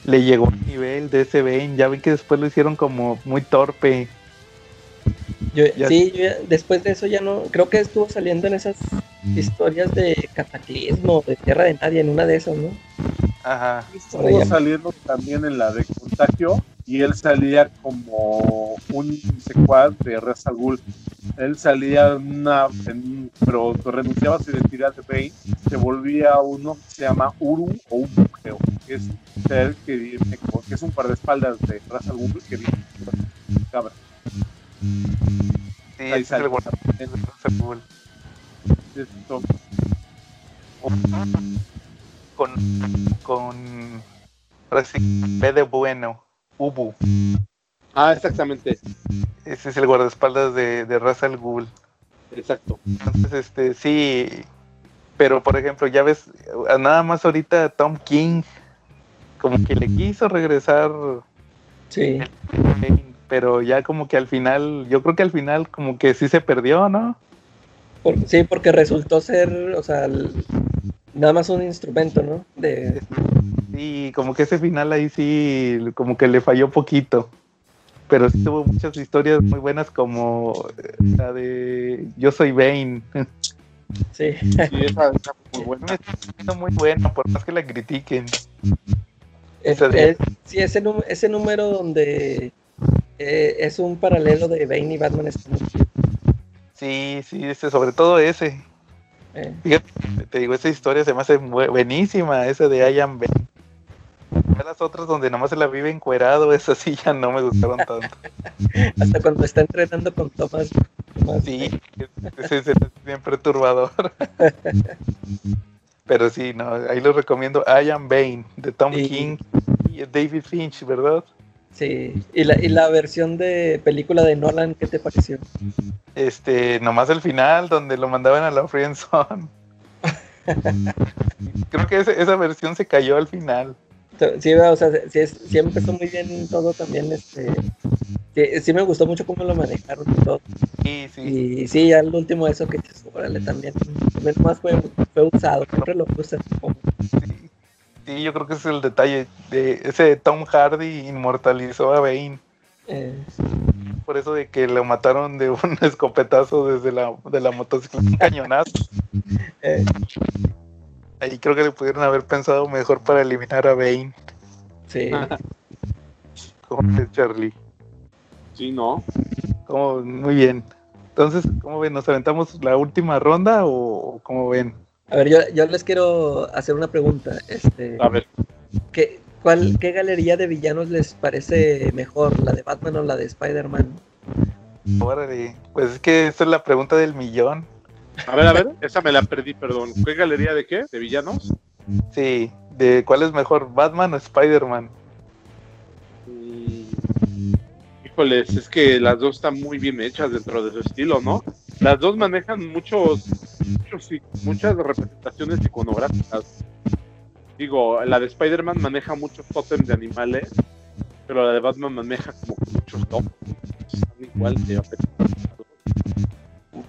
le llegó al nivel de ese Bane. Ya ven que después lo hicieron como muy torpe. sí, después de eso ya no. Creo que estuvo saliendo en esas historias de cataclismo, de tierra de nadie, en una de esas, ¿no? Ajá. Estuvo saliendo también en la de Contagio y él salía como un secuaz de Ra's al Él salía en una, pero renunciaba a su identidad de Bane, se volvía uno que se llama Uru o Ubu, creo, que es ser que, viene, que es un par de espaldas de Ra's al que viene cabra. Sí, Ahí sale. El Esto con, con ahora sí, B de bueno, Ubu. Ah, exactamente. Ese es el guardaespaldas de, de Ra's al Exacto. Entonces, este, sí, pero por ejemplo, ya ves, nada más ahorita Tom King, como que le quiso regresar. Sí. pero ya como que al final, yo creo que al final como que sí se perdió, ¿no? Sí, porque resultó ser, o sea, nada más un instrumento, ¿no? De... Sí, como que ese final ahí sí, como que le falló poquito. Pero sí tuvo muchas historias muy buenas como la de Yo soy Bane. Sí. sí esa, esa muy buena. Es muy por más que la critiquen. Es, sí, ese, ese número donde eh, es un paralelo de Bane y Batman es Sí, sí, ese, sobre todo ese. Eh. Fíjate, te digo, esa historia se me hace buenísima, esa de Ian Ben. Las otras donde nomás se la vive encuerado, [LAUGHS] esas sí ya no me gustaron tanto. [LAUGHS] Hasta cuando está entrenando con Thomas. sí, ese es bien perturbador. Pero sí, no, ahí lo recomiendo. Ian Bane, de Tom King y David Finch, ¿verdad? Sí, ¿Y la, y la versión de película de Nolan, ¿qué te pareció? Este, nomás el final, donde lo mandaban a la Friendzone. [LAUGHS] Creo que esa versión se cayó al final. Sí, o sea, sí, sí, empezó muy bien todo también, este, sí, me gustó mucho cómo lo manejaron y todo. Sí, sí. Y sí, al último eso que órale, también, también más fue, fue usado, siempre lo usan como... Sí. Sí, yo creo que ese es el detalle. De ese Tom Hardy inmortalizó a Bane. Eh. Por eso de que lo mataron de un [LAUGHS] escopetazo desde la, de la motocicleta, un cañonazo. Eh. Ahí creo que le pudieron haber pensado mejor para eliminar a Bane. Sí. ¿Cómo es, Charlie? Sí, ¿no? muy bien. Entonces, ¿cómo ven? ¿Nos aventamos la última ronda o cómo ven? A ver, yo, les quiero hacer una pregunta. Este, a ver. ¿qué, cuál, ¿Qué galería de villanos les parece mejor? ¿La de Batman o la de Spider-Man? pues es que esa es la pregunta del millón. A ver, a ver, esa me la perdí, perdón. ¿Qué galería de qué? ¿De villanos? Sí, de cuál es mejor, Batman o Spider-Man. Mm, híjoles, es que las dos están muy bien hechas dentro de su estilo, ¿no? Las dos manejan muchos muchas representaciones iconográficas. Digo, la de Spider-Man maneja muchos totems de animales, pero la de Batman maneja como muchos. Están igual de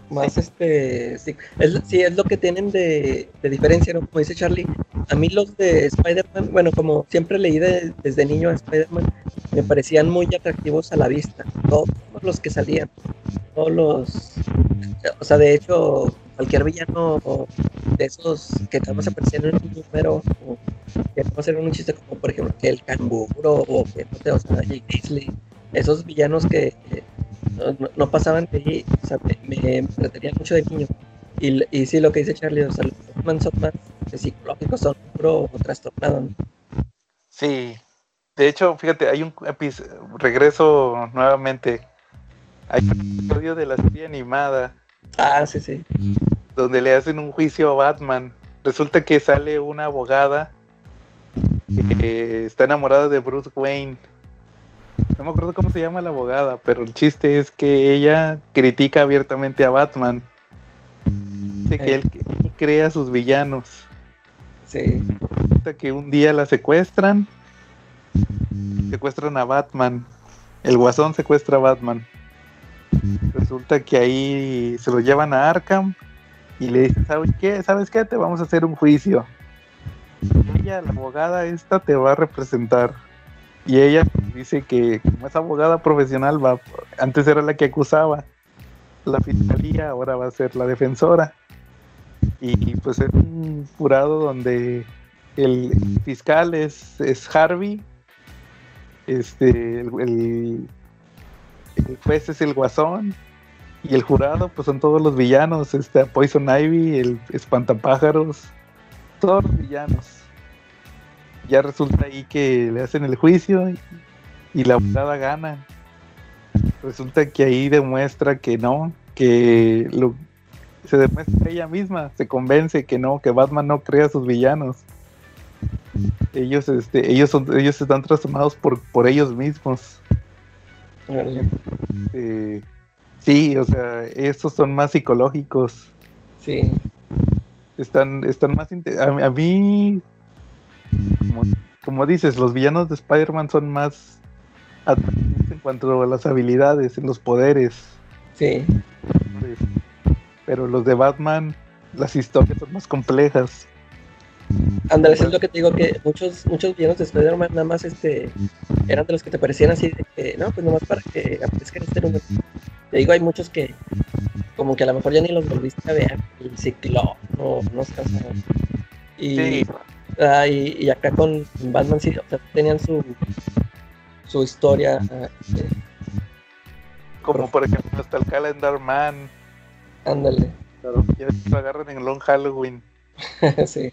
más este sí es, lo que tienen de, diferencia, ¿no? Como dice Charlie, a mí los de Spider-Man, bueno, como siempre leí desde niño a Spider-Man, me parecían muy atractivos a la vista, todos los que salían, todos los, o sea, de hecho, cualquier villano de esos que nada más aparecían en un número, o que no ser un chiste como por ejemplo que el canguro, o que no te, o sea, Jake esos villanos que no, pasaban de allí, o sea, me, entretenían mucho de niño. Y, y sí, lo que dice Charlie, o sea, los Batman son más son puro trastornado. Sí, de hecho, fíjate, hay un regreso nuevamente. Hay un episodio de la serie animada. Ah, sí, sí. Donde le hacen un juicio a Batman. Resulta que sale una abogada que está enamorada de Bruce Wayne no me acuerdo cómo se llama la abogada, pero el chiste es que ella critica abiertamente a Batman. Dice que él, crea sus villanos. Sí. Resulta que un día la secuestran. Secuestran a Batman. El guasón secuestra a Batman. Resulta que ahí se lo llevan a Arkham y le dicen, ¿sabes qué? ¿Sabes qué? Te vamos a hacer un juicio. ella, la abogada esta, te va a representar y ella dice que como es abogada profesional, va, antes era la que acusaba la fiscalía, ahora va a ser la defensora. Y pues es un jurado donde el fiscal es, es Harvey, este, el, juez es el guasón, y el jurado pues son todos los villanos, este Poison Ivy, el espantapájaros, todos los villanos ya resulta ahí que le hacen el juicio y, la abogada gana. Resulta que ahí demuestra que no, que lo, se demuestra ella misma, se convence que no, que Batman no crea sus villanos. Ellos, este, ellos son, ellos están transformados por, por ellos mismos. Eh, sí, o sea, estos son más psicológicos. Sí. Están, están más a, a mí como, dices, los villanos de Spider-Man son más en cuanto a las habilidades, en los poderes. Sí. Pero los de Batman, las historias son más complejas. Andrés, es lo que te digo, que muchos, muchos villanos de Spider-Man nada más este, eran de los que te parecían así, de que, no, pues nomás para que aparezcan este número. Te digo, hay muchos que, como que a lo mejor ya ni los volviste a ver, el ciclo, no, no Y, sí. Ah, y, acá con Batman sí, tenían su, su historia. Ah, Como por ejemplo hasta el Calendar Man. Ándale. Claro. Ya lo agarran en Long Halloween. [LAUGHS] sí.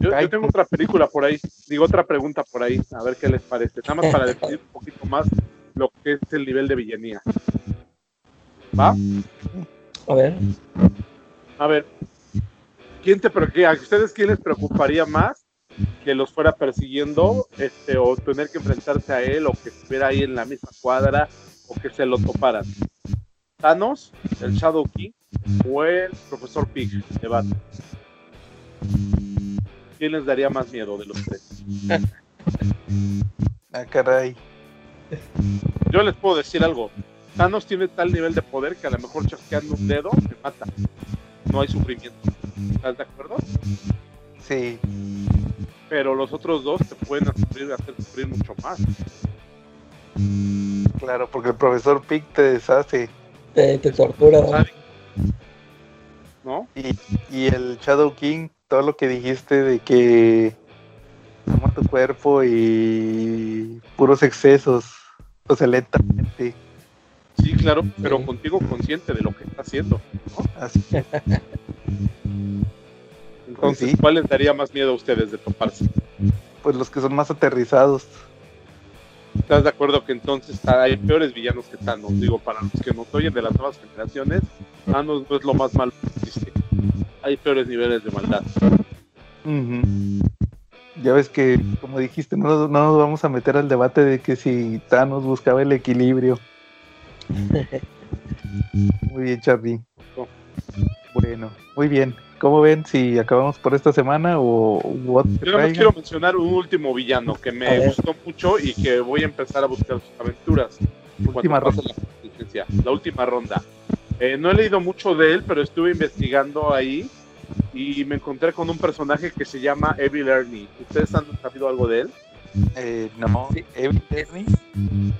yo, tengo otra película por ahí, digo otra pregunta por ahí, a ver qué les parece. Nada más para definir un poquito más lo que es el nivel de villanía. ¿Va? A ver. A ver, ¿quién te a ustedes quién les preocuparía más que los fuera persiguiendo este o tener que enfrentarse a él o que estuviera ahí en la misma cuadra o que se lo toparan? ¿Thanos, el Shadow King o el Profesor Pig de Batman? ¿Quién les daría más miedo de los tres? [LAUGHS] ah, caray. Yo les puedo decir algo. Thanos tiene tal nivel de poder que a lo mejor chasqueando un dedo me mata. No hay sufrimiento. ¿Estás de acuerdo? Sí. pero los otros dos te pueden hacer, hacer sufrir mucho más. Claro, porque el profesor Pick te deshace. Te, tortura. ¿No? Y, y el Shadow King, todo lo que dijiste de que toma tu cuerpo y puros excesos, o sea, lentamente. Sí, claro, pero contigo consciente de lo que está haciendo. [LAUGHS] Así. Entonces, ¿cuál les daría más miedo a ustedes de toparse? Pues los que son más aterrizados. ¿Estás de acuerdo que entonces hay peores villanos que Thanos? Digo, para los que nos oyen de las nuevas generaciones, Thanos no es lo más malo que existe. Hay peores niveles de maldad. Ya ves que, como dijiste, no, nos vamos a meter al debate de que si Thanos buscaba el equilibrio. [LAUGHS] muy bien, Charlie. Bueno, muy bien. ¿Cómo ven si acabamos por esta semana o Yo no quiero mencionar un último villano que me gustó mucho y que voy a empezar a buscar sus aventuras. Última ronda. La, la, última ronda. Eh, no he leído mucho de él, pero estuve investigando ahí y me encontré con un personaje que se llama Evil Ernie. ¿Ustedes han sabido algo de él? Eh, no, Evil Ernie.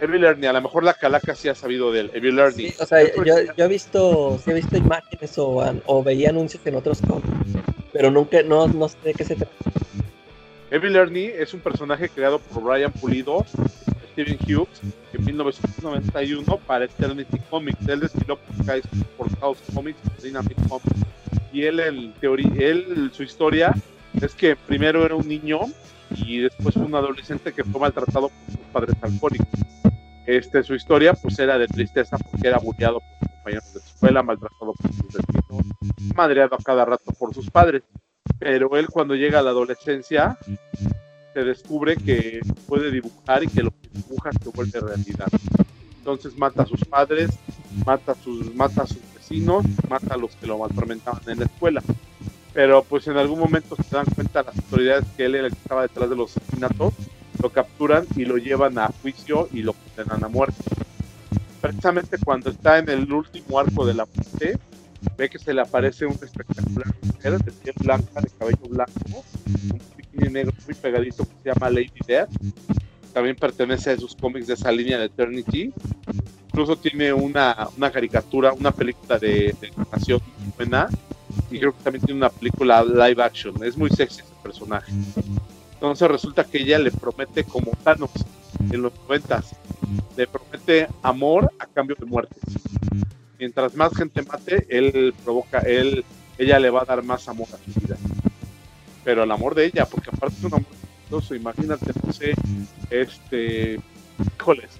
Evil Ernie, a lo mejor la calaca sí ha sabido de él. Evil Ernie. o sea, yo, he visto, sí he visto imágenes o, o veía anuncios en otros cómics, pero nunca, no, no sé de qué se trata. Evil Ernie es un personaje creado por Ryan Pulido, Steven Hughes, en 1991 para Eternity Comics. Él destiló por Chaos Comics, Dynamic Comics y él en teoría, él, su historia es que primero era un niño y después un adolescente que fue maltratado por sus padres alcohólicos. Este, su historia pues era de tristeza porque era bulleado por sus compañeros de escuela, maltratado por sus vecinos, madreado a cada rato por sus padres. Pero él cuando llega a la adolescencia se descubre que puede dibujar y que lo que dibuja se vuelve realidad. Entonces mata a sus padres, mata a sus, mata a sus mata a los que lo atormentaban en la escuela. Pero pues en algún momento se dan cuenta las autoridades que él era el que estaba detrás de los asesinatos, lo capturan y lo llevan a juicio y lo condenan a muerte. Precisamente cuando está en el último arco de la muerte, ve que se le aparece un espectacular mujer de piel blanca, de cabello blanco, bikini negro muy pegadito que se llama Lady Death. También pertenece a esos cómics de esa línea de Eternity incluso tiene una, una caricatura, una película de, de animación buena y creo que también tiene una película live action. Es muy sexy ese personaje. Entonces resulta que ella le promete como Thanos en los noventas, le promete amor a cambio de muertes. Mientras más gente mate, él provoca, él, ella le va a dar más amor a su vida. Pero el amor de ella, porque aparte es un amor imagínate, no este, híjoles,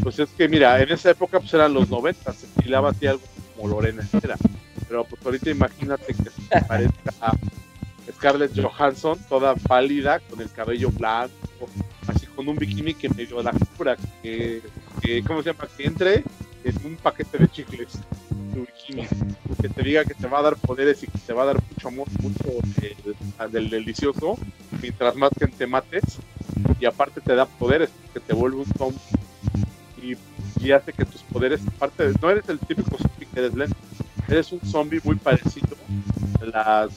pues es que mira, en esa época pues eran los 90, se estilaba así algo como Lorena era. Pero pues ahorita imagínate que se parezca a Scarlett Johansson, toda pálida, con el cabello blanco, así con un bikini que me dio la cura, que, que, ¿cómo se llama? Que entre en un paquete de chicles, que te diga que te va a dar poderes y que te va a dar mucho amor, mucho del, delicioso, mientras más gente mates, y aparte te da poderes, que te vuelve un zombie. Y, hace que tus poderes, aparte de, no eres el típico zombie que eres lento, eres un zombie muy parecido a las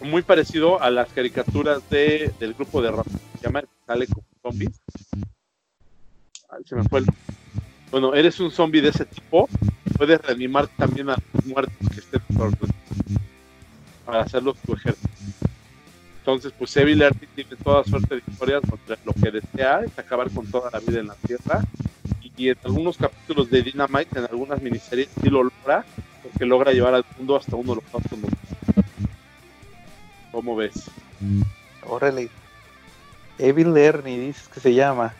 muy parecido a las caricaturas de, del grupo de rap se llama sale como zombies. Se me fue el... bueno eres un zombie de ese tipo puedes reanimar también a los muertos que estén por para hacerlos tu ejército entonces, pues Evil tiene toda suerte de historias donde lo que desea es acabar con toda la vida en la Tierra. Y, en algunos capítulos de Dynamite, en algunas miniseries, sí lo logra, porque logra llevar al mundo hasta uno de los mundos. ¿Cómo ves? Órale. Evil Ernie, dices que se llama.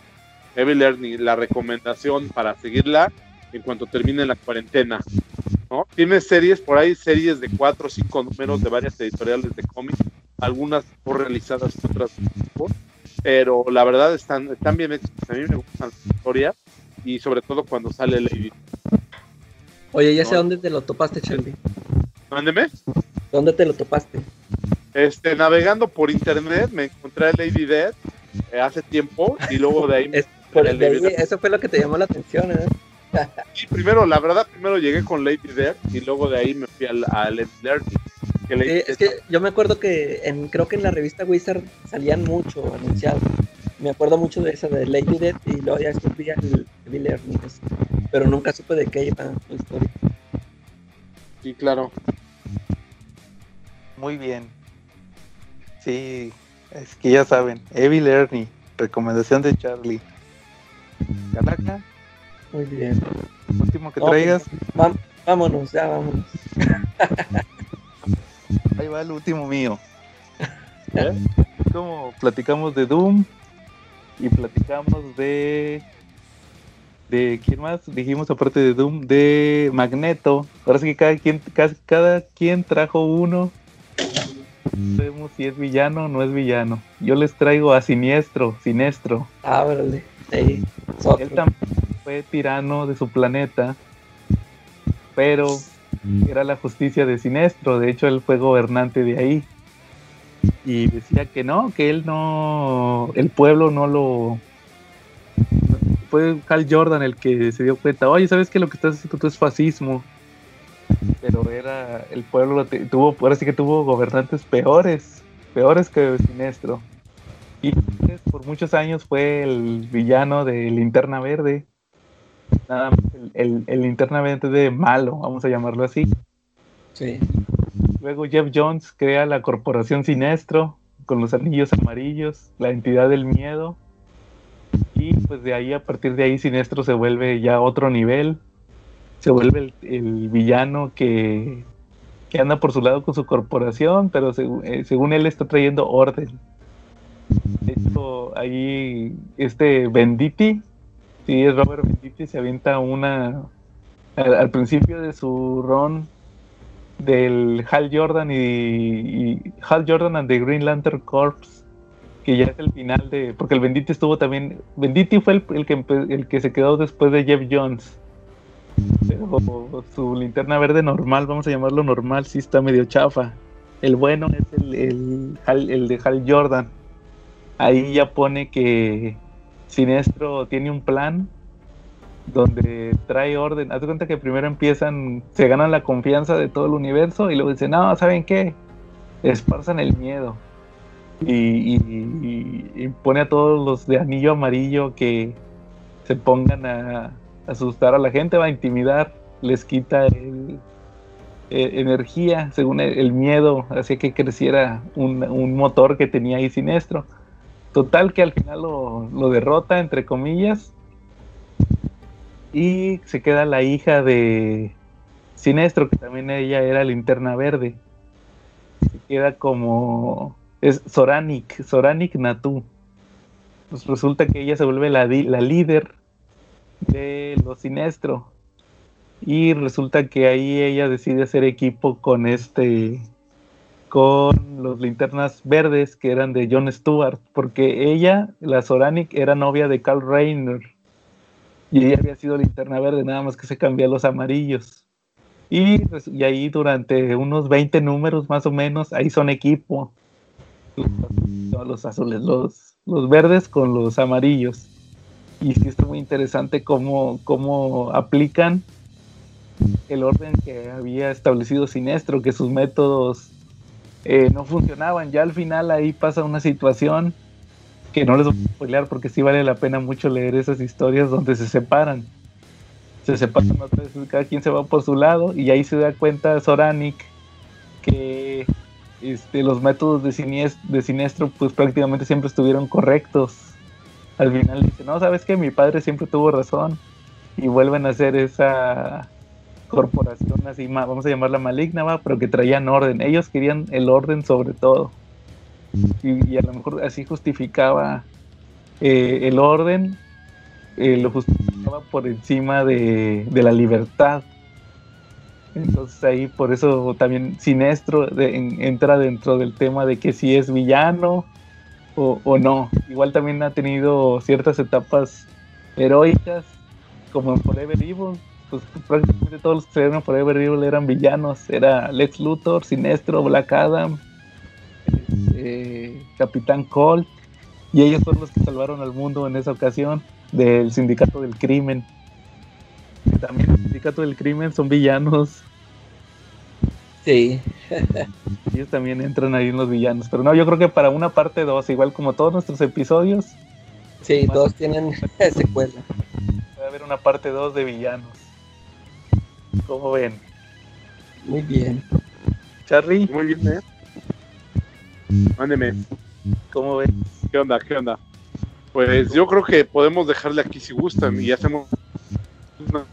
Evil Ernie, la recomendación para seguirla en cuanto termine la cuarentena. ¿no? Tiene series, por ahí series de cuatro o cinco números de varias editoriales de cómics algunas por realizadas, otras por, pero la verdad están, están bien hechas. A mí me gustan las historias y sobre todo cuando sale Lady. Oye, ya sé dónde te lo topaste, Shelby. Mándeme. ¿Dónde te lo topaste? Este, navegando por internet me encontré a Lady Dead eh, hace tiempo y luego de ahí... [LAUGHS] eso fue lo que te llamó la atención, ¿eh? Sí, primero, la verdad, primero llegué con Lady Dead y luego de ahí me fui a, a Let's es que yo me acuerdo que en, creo que en la revista Wizard salían mucho anunciados. Me acuerdo mucho de esa de Lady Death y luego ya vi el Bill pero nunca supe de qué iba la historia. Sí, claro. Muy bien. Sí, es que ya saben, Evil Ernie, recomendación de Charlie. Calaca. Muy bien. Último que traigas. Pues, vámonos, ya vámonos. [LAUGHS] Ahí va el último mío. ¿Eh? Como platicamos de Doom y platicamos de de quién más dijimos aparte de Doom de Magneto ahora sí que cada quien cada, quien trajo uno vemos si es villano o no es villano yo les traigo a Siniestro Sinestro ah vale él también fue tirano de su planeta pero era la justicia de Sinestro de hecho él fue gobernante de ahí y decía que no que él no el pueblo no lo fue Hal Jordan el que se dio cuenta, oye, ¿sabes que lo que estás haciendo tú es fascismo? Pero era, el pueblo tuvo, ahora sí que tuvo gobernantes peores, peores que Sinestro. Y pues, por muchos años fue el villano de Linterna Verde. Nada más el, el, Linterna Verde de malo, vamos a llamarlo así. Sí. Luego Jeff Jones crea la Corporación Sinestro con los anillos amarillos, la entidad del miedo y pues de ahí, a partir de ahí, Sinestro se vuelve ya otro nivel. Se vuelve el, villano que, anda por su lado con su corporación, pero eh, según él está trayendo orden. Esto ahí, este Benditi, sí, es Robert Benditi, se avienta una. Al, principio de su run del Hal Jordan y, Hal Jordan and the Green Lantern Corps que ya es el final de. Porque el Benditi estuvo también. Benditi fue el, que, el que se quedó después de Jeff Jones. Pero su linterna verde normal, vamos a llamarlo normal, sí está medio chafa. El bueno es el, el, el de Hal Jordan. Ahí ya pone que Sinestro tiene un plan donde trae orden. Haz cuenta que primero empiezan, se ganan la confianza de todo el universo y luego dicen, no, ¿saben qué? Esparzan el miedo y, pone a todos los de anillo amarillo que se pongan a, asustar a la gente, va a intimidar, les quita el, e, energía, según el, miedo, hacía que creciera un, motor que tenía ahí siniestro. Total que al final lo, derrota, entre comillas, y se queda la hija de Sinestro, que también ella era linterna verde. Se queda como es Soranik, Soranik Natu. Pues resulta que ella se vuelve la, la líder de los Sinestro. Y resulta que ahí ella decide hacer equipo con este con los linternas verdes que eran de Jon Stewart, porque ella, la Soranik, era novia de Carl Reiner. Y ella había sido linterna verde, nada más que se cambió los amarillos. Y, y ahí durante unos 20 números más o menos, ahí son equipo los azules, los, los verdes con los amarillos. Y sí está muy interesante cómo, cómo aplican el orden que había establecido Sinestro, que sus métodos eh, no funcionaban. Ya al final ahí pasa una situación que no les voy a spoilear porque sí vale la pena mucho leer esas historias donde se separan. Se separan otra vez, cada quien se va por su lado y ahí se da cuenta Soranic que este, los métodos de, siniestro, pues prácticamente siempre estuvieron correctos. Al final dice, no, sabes que mi padre siempre tuvo razón. Y vuelven a hacer esa corporación así, vamos a llamarla maligna, ¿va? pero que traían orden. Ellos querían el orden sobre todo. Y, a lo mejor así justificaba eh, el orden, eh, lo justificaba por encima de, de la libertad entonces ahí por eso también Sinestro entra dentro del tema de que si es villano o, no. Igual también ha tenido ciertas etapas heroicas, como en Forever Evil. Pues prácticamente todos los que salieron Forever Evil eran villanos. Era Lex Luthor, Sinestro, Black Adam, eh, Capitán Colt. Y ellos fueron los que salvaron al mundo en esa ocasión del sindicato del crimen también el sindicato del crimen son villanos. Sí. [LAUGHS] Ellos también entran ahí en los villanos. Pero no, yo creo que para una parte 2, igual como todos nuestros episodios. Sí, todos tienen [LAUGHS] secuela. Va a haber una parte 2 de villanos. ¿Cómo ven? Muy bien. Charlie. Muy bien, ¿eh? Mándeme. ¿Cómo ven? ¿Qué onda? ¿Qué onda? Pues yo creo que podemos dejarle aquí si gustan y hacemos una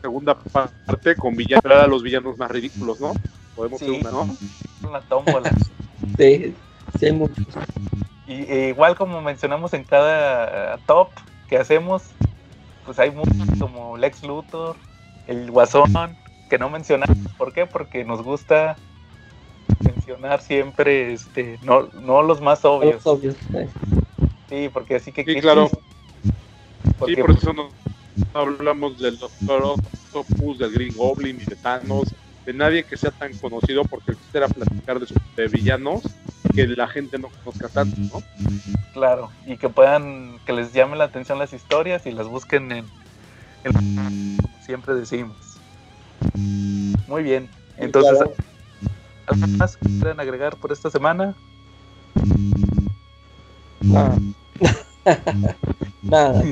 segunda parte con villanos, a los villanos más ridículos, ¿no? Podemos hacer una, ¿no? Una tómbola. sí, sí hay muchos. Y e igual como mencionamos en cada top que hacemos, pues hay muchos como Lex Luthor, el Guasón, que no mencionamos. ¿Por qué? Porque nos gusta mencionar siempre este no, no los más obvios. Los obvios sí. porque así que... Sí, claro. sí, por eso no hablamos del Doctor Octopus, del Green Goblin y de Thanos, de nadie que sea tan conocido, porque quisiera platicar de, de villanos que la gente no conozca tanto, ¿no? Claro, y que puedan, que les llame la atención las historias y las busquen en, en siempre decimos. Muy bien, entonces, ¿algo más que quieran agregar por esta semana? Nada. [LAUGHS] Nada.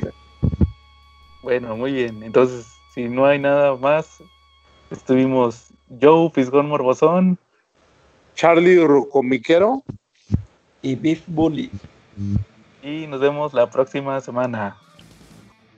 Bueno, muy bien. Entonces, si no hay nada más, estuvimos Joe Fisgón Morbosón, Charlie Rucomiquero y Beef Bully. Y nos vemos la próxima semana.